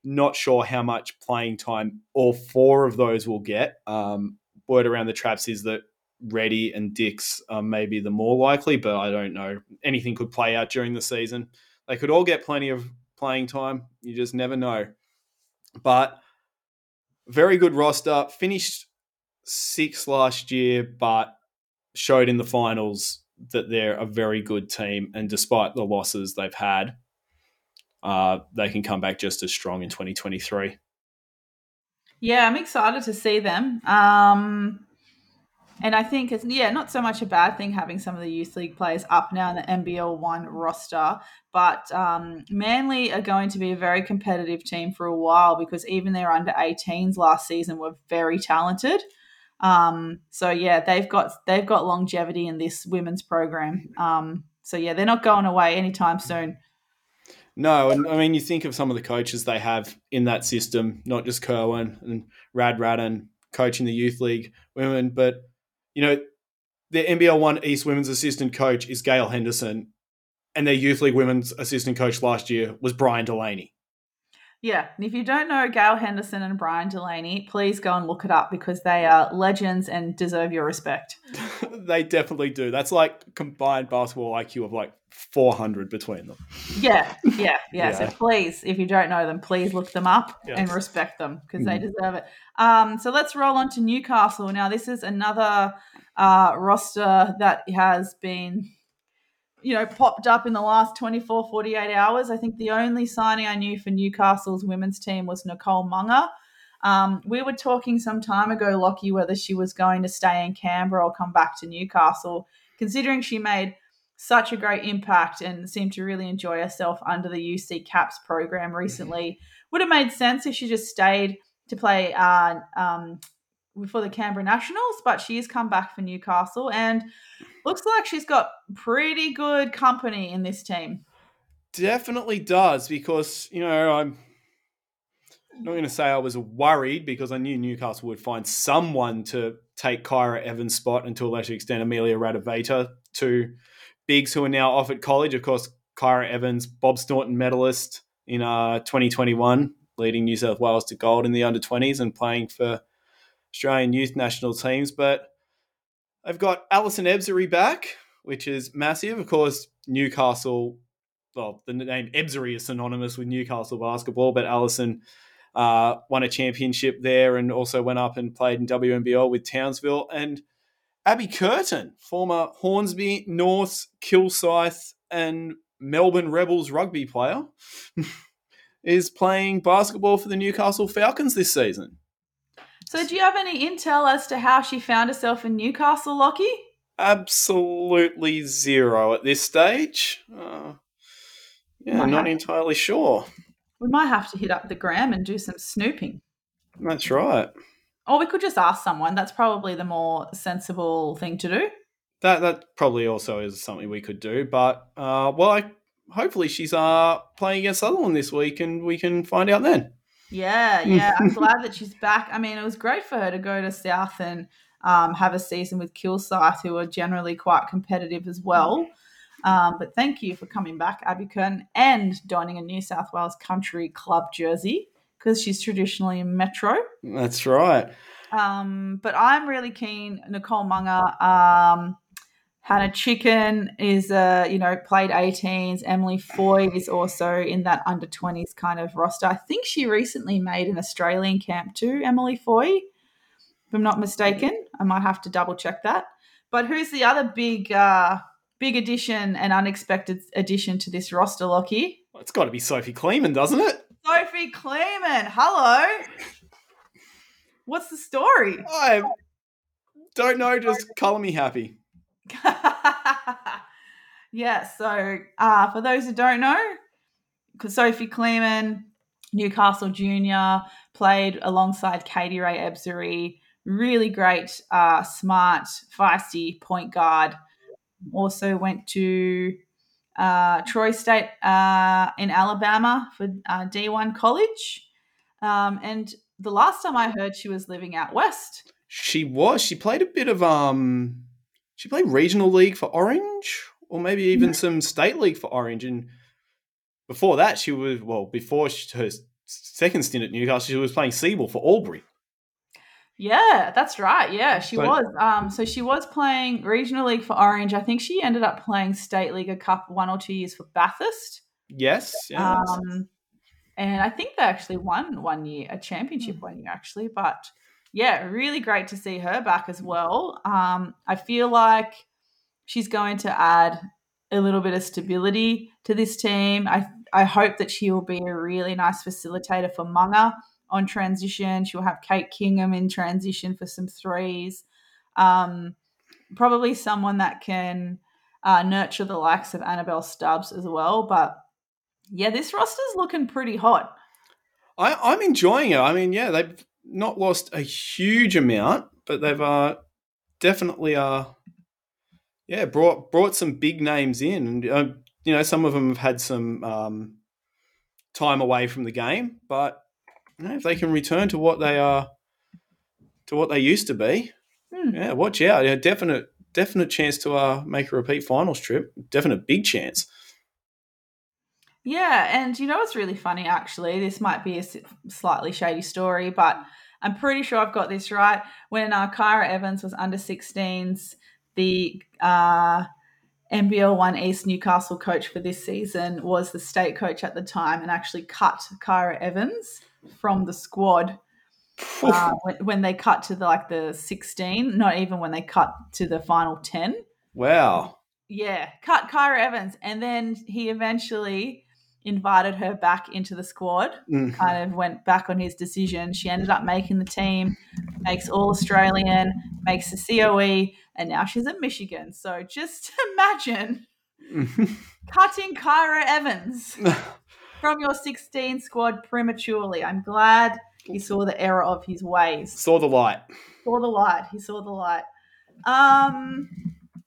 Not sure how much playing time all four of those will get. Um, word around the traps is that Reddy and Dix are maybe the more likely, but I don't know. Anything could play out during the season. They could all get plenty of playing time. You just never know. But very good roster. Finished sixth last year, but showed in the finals that they're a very good team. And despite the losses they've had, uh, they can come back just as strong in 2023. Yeah, I'm excited to see them. Um, and I think it's yeah, not so much a bad thing having some of the youth league players up now in the NBL one roster, but um, Manly are going to be a very competitive team for a while because even their under 18s last season were very talented. Um, so yeah, they've got they've got longevity in this women's program. Um, so yeah, they're not going away anytime soon. No, and I mean, you think of some of the coaches they have in that system, not just Kerwin and Rad Radden coaching the youth league women, but you know, their NBL One East women's assistant coach is Gail Henderson, and their youth league women's assistant coach last year was Brian Delaney. Yeah, and if you don't know Gail Henderson and Brian Delaney, please go and look it up because they are legends and deserve your respect. they definitely do. That's like combined basketball IQ of like 400 between them. Yeah, yeah, yeah. yeah. So please, if you don't know them, please look them up and respect them because mm. they deserve it. Um, so let's roll on to Newcastle. Now, this is another uh, roster that has been you know, popped up in the last 24, 48 hours. I think the only signing I knew for Newcastle's women's team was Nicole Munger. Um, we were talking some time ago, Lachy, whether she was going to stay in Canberra or come back to Newcastle, considering she made such a great impact and seemed to really enjoy herself under the UC Caps program recently. Would have made sense if she just stayed to play uh, um, for the Canberra Nationals, but she has come back for Newcastle and looks like she's got pretty good company in this team. Definitely does because, you know, I'm not going to say I was worried because I knew Newcastle would find someone to take Kyra Evans' spot and to a lesser extent Amelia Radaveta, two bigs who are now off at college. Of course, Kyra Evans, Bob Staunton medalist in uh, 2021, leading New South Wales to gold in the under 20s and playing for Australian youth national teams. But I've got Allison Ebzery back, which is massive. Of course, Newcastle, well, the name Ebzery is synonymous with Newcastle basketball, but Allison uh, won a championship there and also went up and played in WNBL with Townsville. And Abby Curtin, former Hornsby, North, Kilsyth, and Melbourne Rebels rugby player, is playing basketball for the Newcastle Falcons this season. So, do you have any intel as to how she found herself in Newcastle, Lachy? Absolutely zero at this stage. Uh, yeah, not entirely sure. We might have to hit up the gram and do some snooping. That's right. Or we could just ask someone. That's probably the more sensible thing to do. That that probably also is something we could do. But uh, well, I, hopefully she's uh, playing against Sutherland this week, and we can find out then. Yeah, yeah. I'm glad that she's back. I mean, it was great for her to go to South and um, have a season with Kilsyth, who are generally quite competitive as well. Um, but thank you for coming back, Abby Curtin, and donning a New South Wales Country Club jersey because she's traditionally in Metro. That's right. Um, but I'm really keen. Nicole Munger, um, Hannah Chicken is, uh, you know, played 18s. Emily Foy is also in that under 20s kind of roster. I think she recently made an Australian camp too, Emily Foy, if I'm not mistaken. I might have to double check that. But who's the other big uh, big addition and unexpected addition to this roster, Lachy. Well, it's got to be Sophie Kleeman, doesn't it? Sophie Kleeman, hello. What's the story? I don't know. Just color me happy. yeah. So, uh, for those who don't know, Sophie Kleeman, Newcastle Junior, played alongside Katie Rae Ebzery. Really great, uh, smart, feisty point guard also went to uh, Troy State uh, in Alabama for uh, D1 college. Um, and the last time I heard, she was living out west. She was. She played a bit of um. She played regional league for Orange, or maybe even some state league for Orange. And before that, she was well. Before she, her second stint at Newcastle, she was playing Seaball for Albury. Yeah, that's right. Yeah, she was. Um, so she was playing regional league for Orange. I think she ended up playing state league a cup one or two years for Bathurst. Yes. yes. Um, and I think they actually won one year a championship mm. one year actually. But yeah, really great to see her back as well. Um, I feel like she's going to add a little bit of stability to this team. I I hope that she will be a really nice facilitator for Munger on transition. She'll have Kate Kingham in transition for some threes. Um, probably someone that can uh, nurture the likes of Annabelle Stubbs as well. But yeah, this roster's looking pretty hot. I, I'm enjoying it. I mean, yeah, they've not lost a huge amount, but they've uh, definitely uh, yeah brought brought some big names in, and uh, you know some of them have had some um, time away from the game, but you know, if they can return to what they are, to what they used to be, hmm. yeah, watch out. Yeah, definite, definite chance to uh, make a repeat finals trip. Definite big chance. Yeah, and you know what's really funny? Actually, this might be a slightly shady story, but I'm pretty sure I've got this right. When uh, Kyra Evans was under 16s, the uh, NBL One East Newcastle coach for this season was the state coach at the time, and actually cut Kyra Evans from the squad uh, when, when, they cut to the, like the 16, not even when they cut to the final 10. Wow. Yeah, cut Kyra Evans. And then he eventually invited her back into the squad, mm-hmm. kind of went back on his decision. She ended up making the team, makes All Australian, makes the COE, and now she's at Michigan. So just imagine cutting Kyra Evans. from your 16 squad prematurely. I'm glad he saw the error of his ways. Saw the light. Saw the light. He saw the light. Um,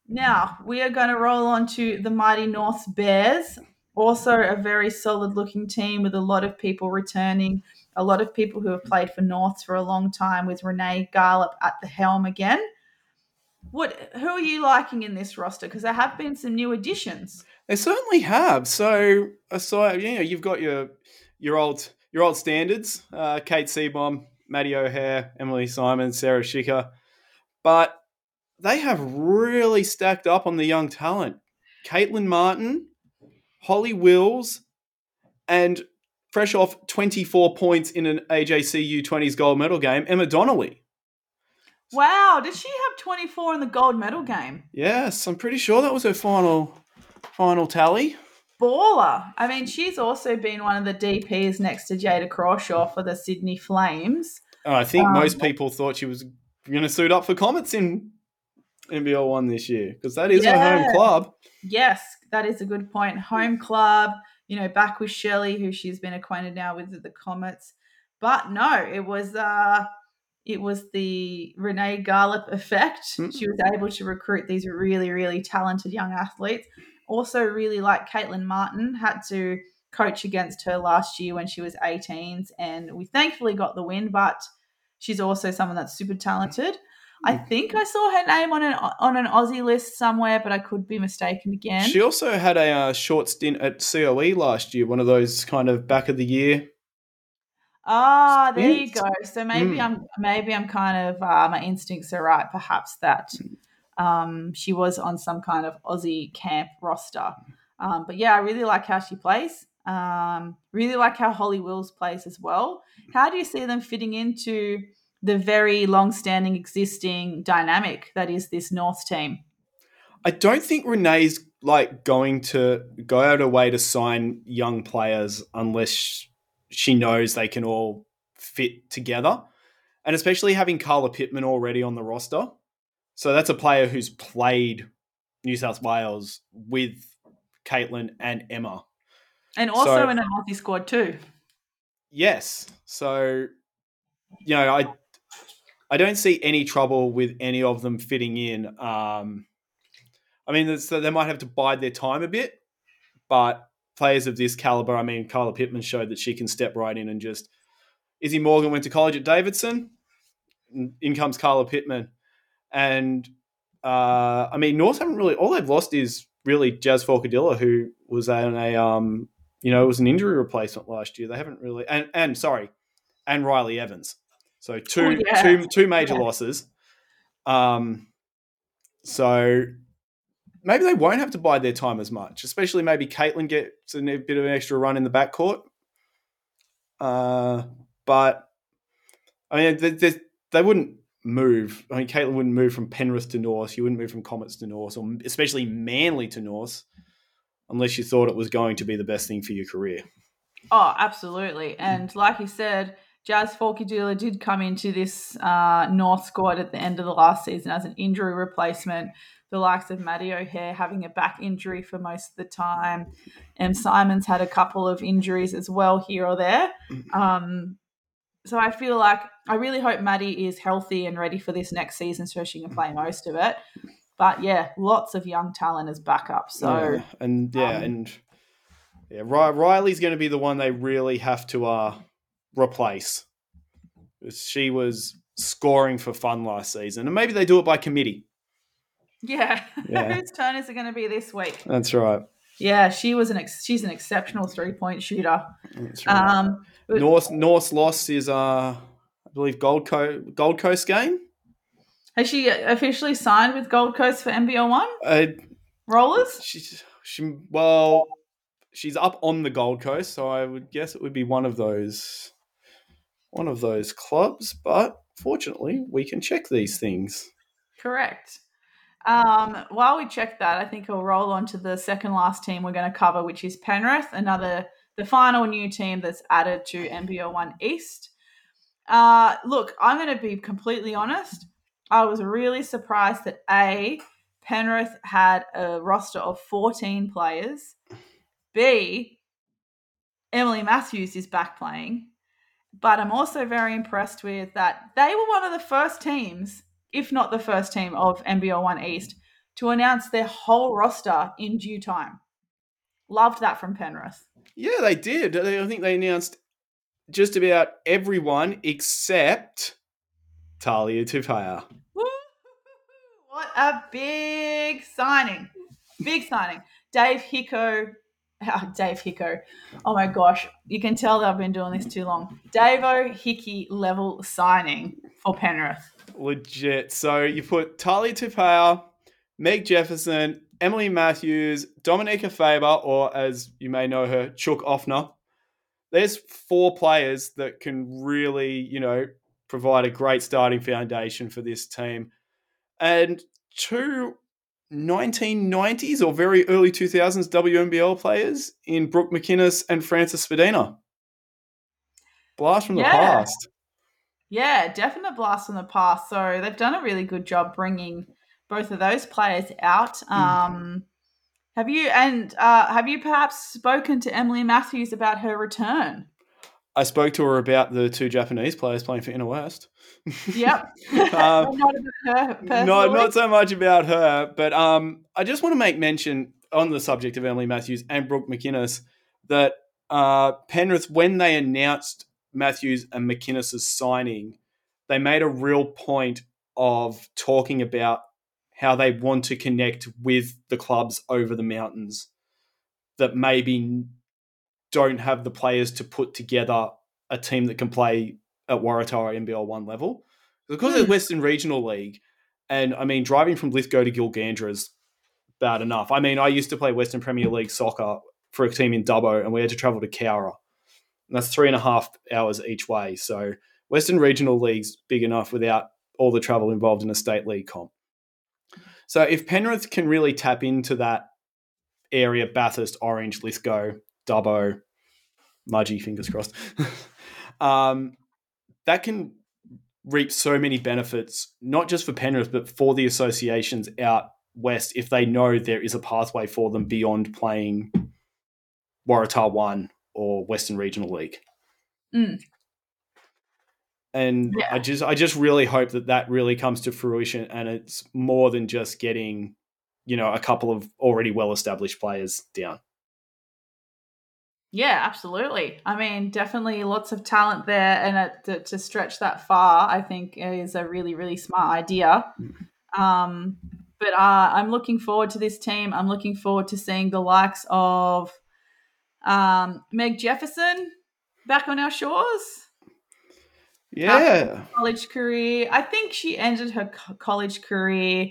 now we are going to roll on to the mighty North Bears. Also, a very solid looking team with a lot of people returning, a lot of people who have played for Norths for a long time, with Renee Garlop at the helm again. What? Who are you liking in this roster? Because there have been some new additions. They certainly have. So aside, you know, you've got your your old your old standards: uh, Kate Seabom, Maddie O'Hare, Emily Simon, Sarah Schicker, but they have really stacked up on the young talent. Caitlin Martin, Holly Wills, and fresh off 24 points in an AJC U20s gold medal game, Emma Donnelly. Wow, did she have 24 in the gold medal game? Yes, I'm pretty sure that was her final final tally. Baller. I mean, she's also been one of the DPs next to Jada Crawshaw for the Sydney Flames. And I think Um, most people thought she was going to suit up for Comets in NBL one this year because that is Yeah. home club. Yes, that is a good point. Home club, you know, back with Shelley, who she's been acquainted now with the Comets. But no, it was uh it was the Renee Garlip effect. Mm. She was able to recruit these really, really talented young athletes. Also, really like Caitlin Martin, had to coach against her last year when she was 18s, and we thankfully got the win, but she's also someone that's super talented. I think I saw her name on an on an Aussie list somewhere, but I could be mistaken again. She also had a uh, short stint at COE last year, one of those kind of back of the year. Ah, there you go. So maybe Mm. I'm maybe I'm kind of uh, my instincts are right. Perhaps that um, she was on some kind of Aussie camp roster. Um, but yeah, I really like how she plays. Um, really like how Holly Wills plays as well. How do you see them fitting into the very long-standing existing dynamic that is this North team? I don't think Renee's like going to go out of way to sign young players unless she knows they can all fit together. And especially having Carla Pittman already on the roster. So that's a player who's played New South Wales with Caitlin and Emma. And also So- in a healthy squad too. Yes. So, you know, I I don't see any trouble with any of them fitting in. Um, I mean, so they might have to bide their time a bit, but players of this caliber, I mean, Carla Pittman showed that she can step right in and just. Izzy Morgan went to college at Davidson. In comes Carla Pittman, and uh, I mean, North haven't really. All they've lost is really Jazz Forcadilla, who was on a um, you know, it was an injury replacement last year. They haven't really, and and sorry, and Riley Evans. So two Oh, yeah. two two major Yeah. losses. Um, so maybe they won't have to bide their time as much. Especially maybe Caitlin gets a bit of an extra run in the backcourt. Uh, but I mean, they, they, they wouldn't move. I mean, Caitlin wouldn't move from Penrith to North. You wouldn't move from Comets to North, or especially Manly to North, unless you thought it was going to be the best thing for your career. Oh, absolutely. And like you said, Jazz Forcadilla did come into this uh, North squad at the end of the last season as an injury replacement. The likes of Maddie O'Hare having a back injury for most of the time. M. Simons had a couple of injuries as well here or there. Um, so I feel like I really hope Maddie is healthy and ready for this next season so she can play most of it. But yeah, lots of young talent as backup. So Yeah, and yeah, um, and yeah, Riley's going to be the one they really have to uh, replace. She was scoring for fun last season, and maybe they do it by committee. yeah, Yeah. whose turn is it going to be this week? That's right. Yeah, she was an ex- she's an exceptional three point shooter. That's right. Um, North North's loss is, uh, I believe, Gold Coast Gold Coast game. has she officially signed with Gold Coast for NBL one Uh, rollers? she's she well, she's up on the Gold Coast, so I would guess it would be one of those one of those clubs. But fortunately, we can check these things. Correct. Um, while we check that, I think I'll roll on to the second last team we're going to cover, which is Penrith, another the final new team that's added to NBL One East. Uh, look, I'm going to be completely honest. I was really surprised that A, Penrith had a roster of 14 players. B, Emily Matthews is back playing. But I'm also very impressed with that they were one of the first teams, if not the first team of NBL One East, to announce their whole roster in due time. Loved that from Penrith. Yeah, they did. I think they announced just about everyone except Talia Tupaya. What a big signing. Big signing. Dave Hicko. Ah, Dave Hicko. Oh my gosh. You can tell that I've been doing this too long. Davo Hickey level signing for Penrith. Legit. So you put Talia Tupaya, Meg Jefferson, Emily Matthews, Dominica Faber, or as you may know her, Chook Offner, there's four players that can really, you know, provide a great starting foundation for this team. And two 1990s or very early 2000s WNBL players in Brooke McInnes and Frances Spadina. Blast from the Yeah. past. Yeah, definite blast from the past. So they've done a really good job bringing both of those players out. Mm-hmm. Um, have you and uh, have you perhaps spoken to Emily Matthews about her return? I spoke to her about the two Japanese players playing for Inner West. Yep. Um, not about her not not so much about her, but um, I just want to make mention on the subject of Emily Matthews and Brooke McInnes that uh, Penrith, when they announced Matthews and McInnes' signing, they made a real point of talking about how they want to connect with the clubs over the mountains that maybe don't have the players to put together a team that can play at Waratah NBL one level. Because it's Hmm. Western Regional League, and I mean, driving from Lithgow to Gilgandra is bad enough. I mean, I used to play Western Premier League soccer for a team in Dubbo, and we had to travel to Cowra. And that's three and a half hours each way. So Western Regional League's big enough without all the travel involved in a state league comp. So if Penrith can really tap into that area, Bathurst, Orange, Lithgow, Dubbo, Mudgee, fingers crossed, um, that can reap so many benefits, not just for Penrith, but for the associations out west if they know there is a pathway for them beyond playing Waratah 1 or Western Regional League. Mm. And Yeah. I just I just really hope that that really comes to fruition and it's more than just getting you know a couple of already well established players down. Yeah, absolutely. I mean, definitely lots of talent there, and it, to, to stretch that far, I think is a really, really smart idea. Um, but uh, I'm looking forward to this team. I'm looking forward to seeing the likes of um, Meg Jefferson back on our shores. Yeah. College career. I think she ended her co- college career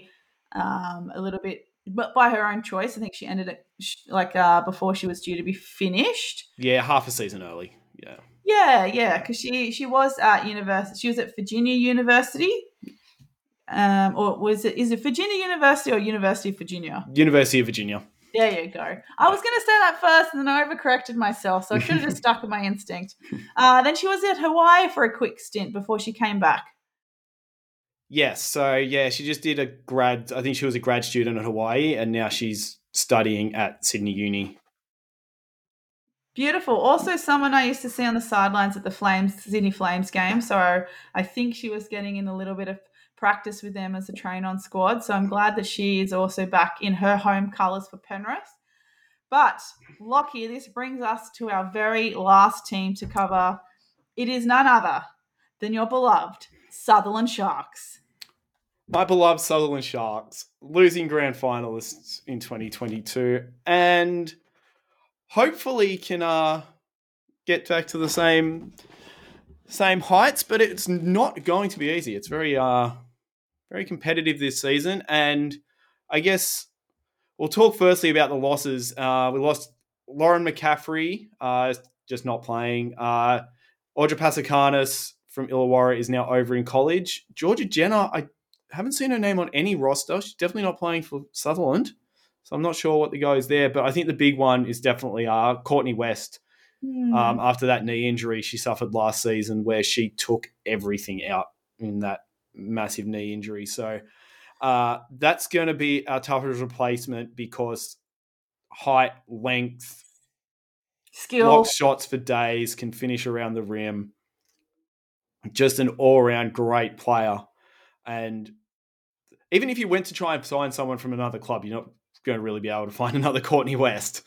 um, a little bit, but by her own choice. I think she ended it like uh, before she was due to be finished. Yeah, half a season early. Yeah. Yeah, yeah, because she she was at university. She was at Virginia University, um, or was it? Is it Virginia University or University of Virginia? University of Virginia. There you go. I was going to say that first, and then I overcorrected myself, so I should have just stuck with my instinct. Uh, then she was at Hawaii for a quick stint before she came back. Yes. So yeah, she just did a grad. I think she was a grad student at Hawaii, and now she's studying at Sydney Uni. Beautiful. Also, someone I used to see on the sidelines at the Flames Sydney Flames game. So I think she was getting in a little bit of practice with them as a train on squad. So I'm glad that she is also back in her home colours for Penrith. But Lachy, this brings us to our very last team to cover. It is none other than your beloved Sutherland Sharks. My beloved Sutherland Sharks losing grand finalists in 2022, and hopefully can uh, get back to the same same heights. But it's not going to be easy. It's very uh, very competitive this season, and I guess we'll talk firstly about the losses. Uh, we lost Lauren McCaffrey, uh, just not playing. Uh, Audra Pasakanis from Illawarra is now over in college. Georgia Jenner, I haven't seen her name on any roster. She's definitely not playing for Sutherland. So I'm not sure what the go is there. But I think the big one is definitely uh, Courtney West. Hmm. Um, after that knee injury she suffered last season, where she took everything out in that massive knee injury. So uh, that's going to be our toughest replacement because height, length, Skill. block shots for days, can finish around the rim. Just an all around great player. And even if you went to try and sign someone from another club, you're not going to really be able to find another Courtney West.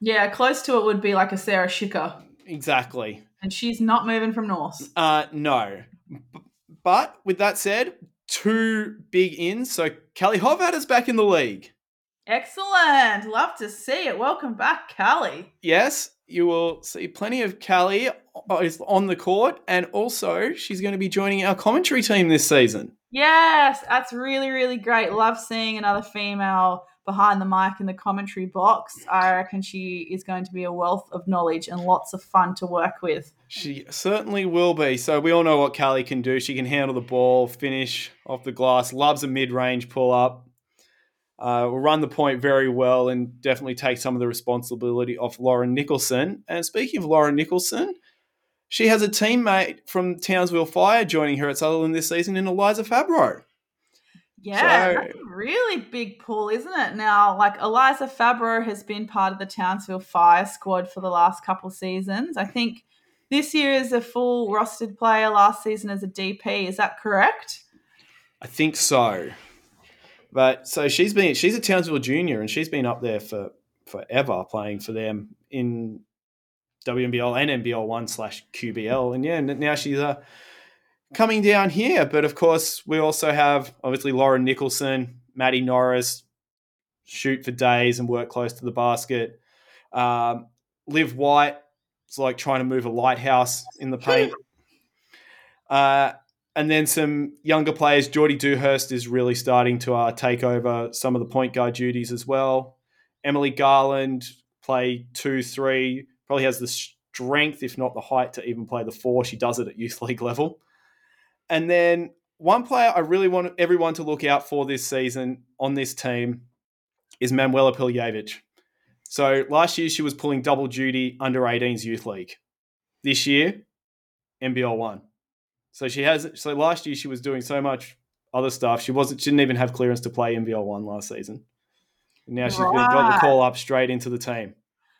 Yeah, close to it would be like a Sarah Schicker. Exactly. And she's not moving from North. Uh, no. But with that said, two big ins. So Kelly Hovard is back in the league. Excellent. Love to see it. Welcome back, Kelly. Yes, you will see plenty of Kelly is on the court, and also she's going to be joining our commentary team this season. Yes, that's really, really great. Love seeing another female behind the mic in the commentary box, I reckon she is going to be a wealth of knowledge and lots of fun to work with. She certainly will be. So we all know what Callie can do. She can handle the ball, finish off the glass, loves a mid-range pull-up. Uh, will run the point very well and definitely take some of the responsibility off Lauren Nicholson. And speaking of Lauren Nicholson, she has a teammate from Townsville Fire joining her at Sutherland this season in Eliza Fabro. Yeah, so, that's a really big pull, isn't it? Now, like Eliza Fabro has been part of the Townsville Fire squad for the last couple seasons. I think this year is a full rostered player, last season as a DP. Is that correct? I think so. But so she's been she's a Townsville junior and she's been up there for forever playing for them in WNBL and NBL one slash QBL. And yeah, now she's uh, coming down here. But of course, we also have obviously Lauren Nicholson, Maddie Norris, shoot for days and work close to the basket. Um, Liv White it's like trying to move a lighthouse in the paint. Uh, and then some younger players. Geordie Dewhurst is really starting to uh, take over some of the point guard duties as well. Emily Garland play two, three. Probably has the strength, if not the height, to even play the four. She does it at youth league level. And then one player I really want everyone to look out for this season on this team is Manuela Piljevic. So last year she was pulling double duty under 18s youth league. This year, NBL one. So she has. So last year she was doing so much other stuff. She wasn't. She didn't even have clearance to play NBL one last season. And now she's right. got the call up straight into the team.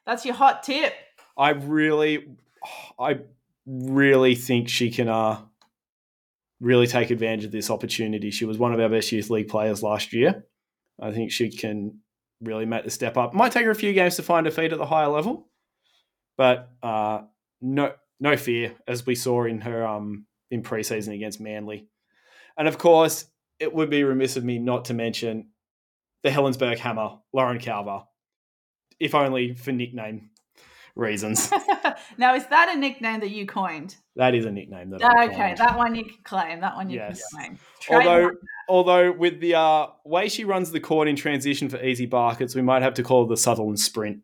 That's your hot tip. I really, I really think she can uh, really take advantage of this opportunity. She was one of our best youth league players last year. I think she can really make the step up. Might take her a few games to find her feet at the higher level, but uh, no no fear as we saw in her um in preseason against Manly, and of course it would be remiss of me not to mention the Helensburgh Hammer, Lauren Calver, if only for nickname reasons. now, is that a nickname that you coined? That is a nickname that. okay, that one you can claim. That one you yes. can claim. although, although with the uh, way she runs the court in transition for easy buckets, we might have to call it the Sutherland Sprint.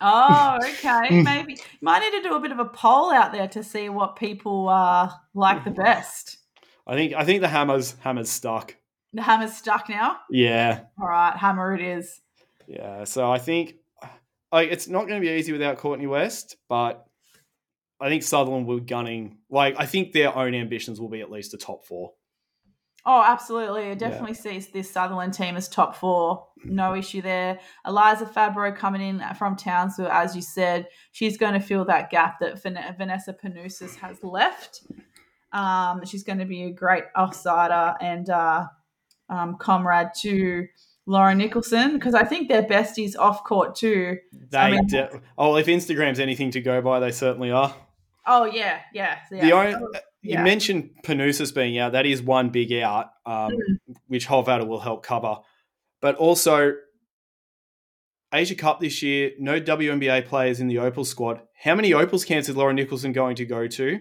Oh, okay. Maybe might need to do a bit of a poll out there to see what people uh, like the best. I think I think the hammer's hammer's stuck. The hammer's stuck now. Yeah. All right, hammer it is. Yeah. So I think like it's not going to be easy without Courtney West, but I think Sutherland will gunning. Like I think their own ambitions will be at least a top four. Oh, absolutely. I definitely yeah. see this Sutherland team as top four. No issue there. Eliza Fabro coming in from Townsville, as you said, she's going to fill that gap that Vanessa Panousis has left. Um, she's going to be a great offsider and uh, um, comrade to Lauren Nicholson because I think they're besties off court too. They I mean, de- oh, if Instagram's anything to go by, they certainly are. Oh yeah, yeah. yeah. The only, oh, you mentioned Panousis being out. That is one big out, um, mm. which Hovada will help cover. But also, Asia Cup this year, no WNBA players in the Opal squad. How many Opals camps is Lauren Nicholson going to go to?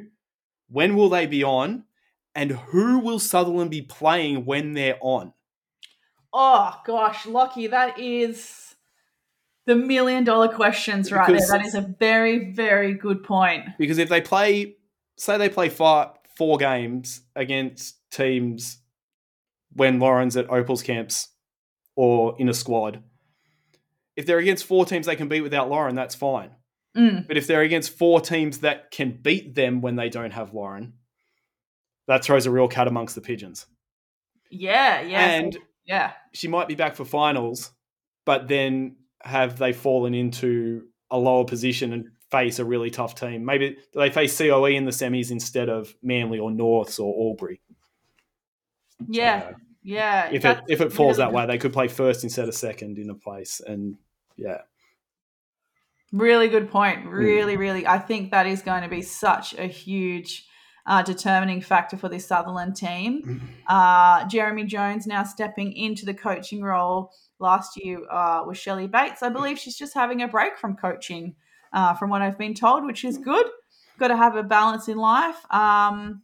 When will they be on? And who will Sutherland be playing when they're on? Oh gosh, Lachy, that is the million dollar questions right because, there. That is a very, very good point. Because if they play, say they play five, four games against teams when Lauren's at Opal's camps or in a squad, if they're against four teams they can beat without Lauren, that's fine. Mm. But if they're against four teams that can beat them when they don't have Lauren, that throws a real cat amongst the pigeons. Yeah, yeah. And yeah. She might be back for finals, but then have they fallen into a lower position and face a really tough team? Maybe they face COE in the semis instead of Manly or Norths or Albury. Yeah. So, yeah. If it if it falls that way, they could play first instead of second in a place. And yeah. Really good point. Really, mm. really. I think that is going to be such a huge uh, determining factor for this Sutherland team. Mm-hmm. Uh, Jeremy Jones now stepping into the coaching role. Last year uh, was Shelley Bates. I believe she's just having a break from coaching, uh, from what I've been told, which is good. Got to have a balance in life. Um,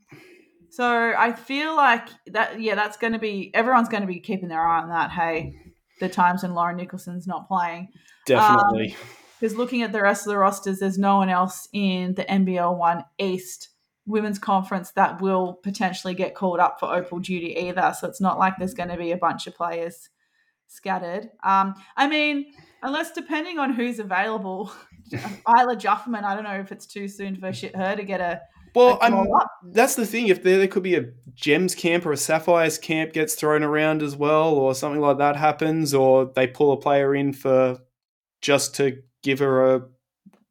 so I feel like that, yeah, that's going to be everyone's going to be keeping their eye on that. Hey, the times when Lauren Nicholson's not playing. Definitely. Because looking at the rest of the rosters, there's no one else in the NBL One East women's conference that will potentially get called up for Opal duty either. So it's not like there's going to be a bunch of players scattered. Um, I mean, unless depending on who's available, Isla Jufferman, I don't know if it's too soon for shit her to get a. well, I'm, up. that's the thing. If there, there could be a gems camp or a sapphires camp gets thrown around as well, or something like that happens, or they pull a player in for just to give her a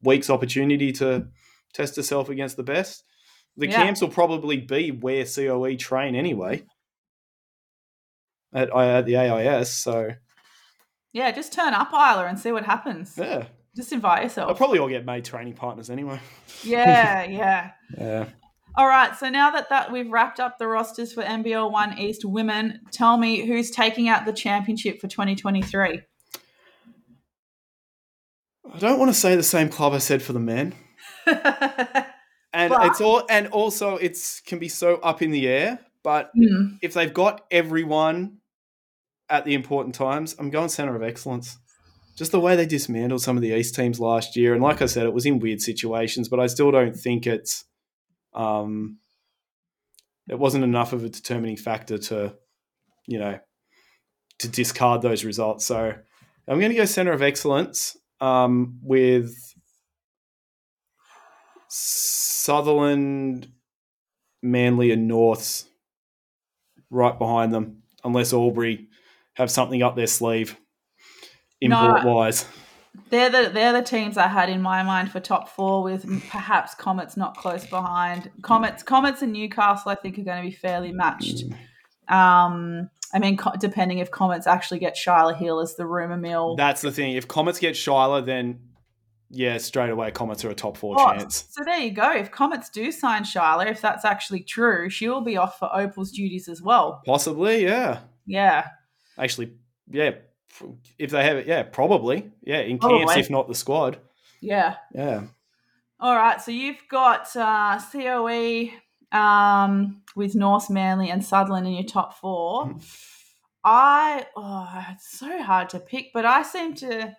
week's opportunity to test herself against the best. The Yeah. camps will probably be where COE train anyway mm-hmm. at, uh, at the AIS. So Yeah, just turn up Isla and see what happens. yeah, Just invite yourself. they'll probably all get made training partners anyway. yeah, yeah. Yeah. All right, so now that, that we've wrapped up the rosters for NBL One East women, tell me who's taking out the championship for 2023. I don't want to say the same club I said for the men. and But- it's all and also it's can be so up in the air but Hmm. if they've got everyone at the important times i'm going center of excellence just the way they dismantled some of the east teams last year and like i said it was in weird situations but i still don't think it's um it wasn't enough of a determining factor to you know to discard those results so i'm going to go center of excellence um, with Sutherland, Manly, and Norths right behind them, unless Albury have something up their sleeve, No. import wise. They're the they're the teams I had in my mind for top four, with perhaps Comets not close behind. Comets, Comets, and Newcastle, I think, are going to be fairly matched. Um, I mean, co- depending if Comets actually get Shyla Heal as the rumor mill. That's the thing. If Comets get Shyla, then yeah, straight away Comets are a top four Oh, chance. So there you go. If Comets do sign Shyla, if that's actually true, she will be off for Opal's duties as well. Possibly, yeah. Yeah. Actually, yeah. If they have it, yeah, probably, yeah. In Probably. camps, if not the squad, Yeah. yeah. All right, so you've got uh, COE um, with North Manly and Sutherland in your top four. Mhm. I oh, it's so hard to pick, but I seem to.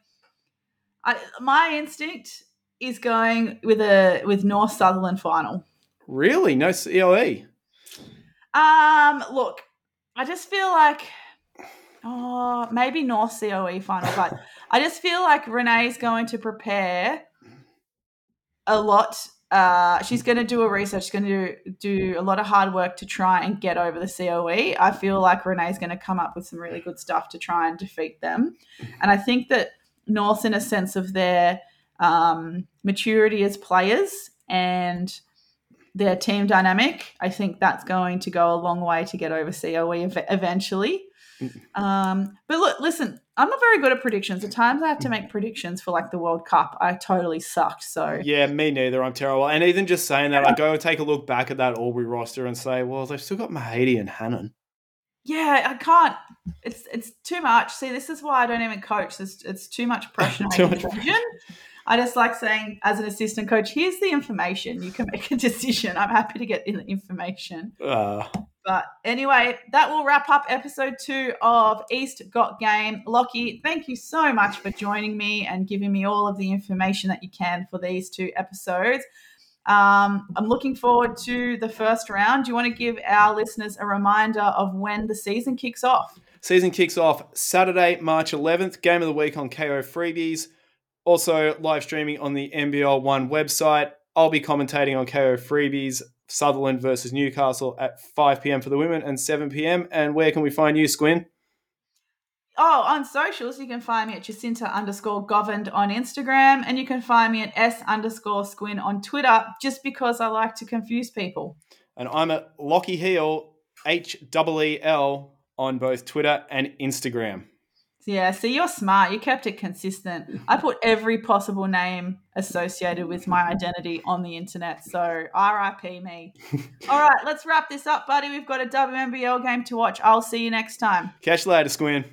I, my instinct is going with a with North Sutherland final. Really, no E? COE. Um, look, I just feel like, oh, maybe North COE final, but I just feel like Renee's going to prepare a lot. Uh, she's going to do a research. She's going to do, do a lot of hard work to try and get over the COE. I feel like Renee's going to come up with some really good stuff to try and defeat them. And I think that North, in a sense of their um, maturity as players and their team dynamic, I think that's going to go a long way to get over COE ev- eventually. Um, but look, listen, I'm not very good at predictions. At times I have to make predictions for like the World Cup. I totally sucked. So Yeah, me neither. I'm terrible. And even just saying that, I go and take a look back at that Albury roster and say, well, they've still got Mahady and Hannon. Yeah, I can't. It's it's too much. See, this is why I don't even coach. It's, it's too much pressure to make a decision. I just like saying, as an assistant coach, here's the information. You can make a decision. I'm happy to get the information. Uh, But anyway, that will wrap up episode two of East Got Game. Lachy, thank you so much for joining me and giving me all of the information that you can for these two episodes. Um, I'm looking forward to the first round. Do you want to give our listeners a reminder of when the season kicks off? season kicks off Saturday, March 11th. Game of the week on Kayo Freebies. Also live streaming on the NBL One website. I'll be commentating on Kayo Freebies, Sutherland versus Newcastle at 5 p.m. for the women and 7 p.m. And where can we find you, Squin? Oh, on socials, you can find me at Jacinta underscore Govind on Instagram, and you can find me at S underscore squin on Twitter, just because I like to confuse people. And I'm at Lockie Heel, H E L, on both Twitter and Instagram. Yeah, see, you're smart. You kept it consistent. I put every possible name associated with my identity on the internet. So RIP me. All right, let's wrap this up, buddy. We've got a WNBL game to watch. I'll see you next time. Catch you later, Squin.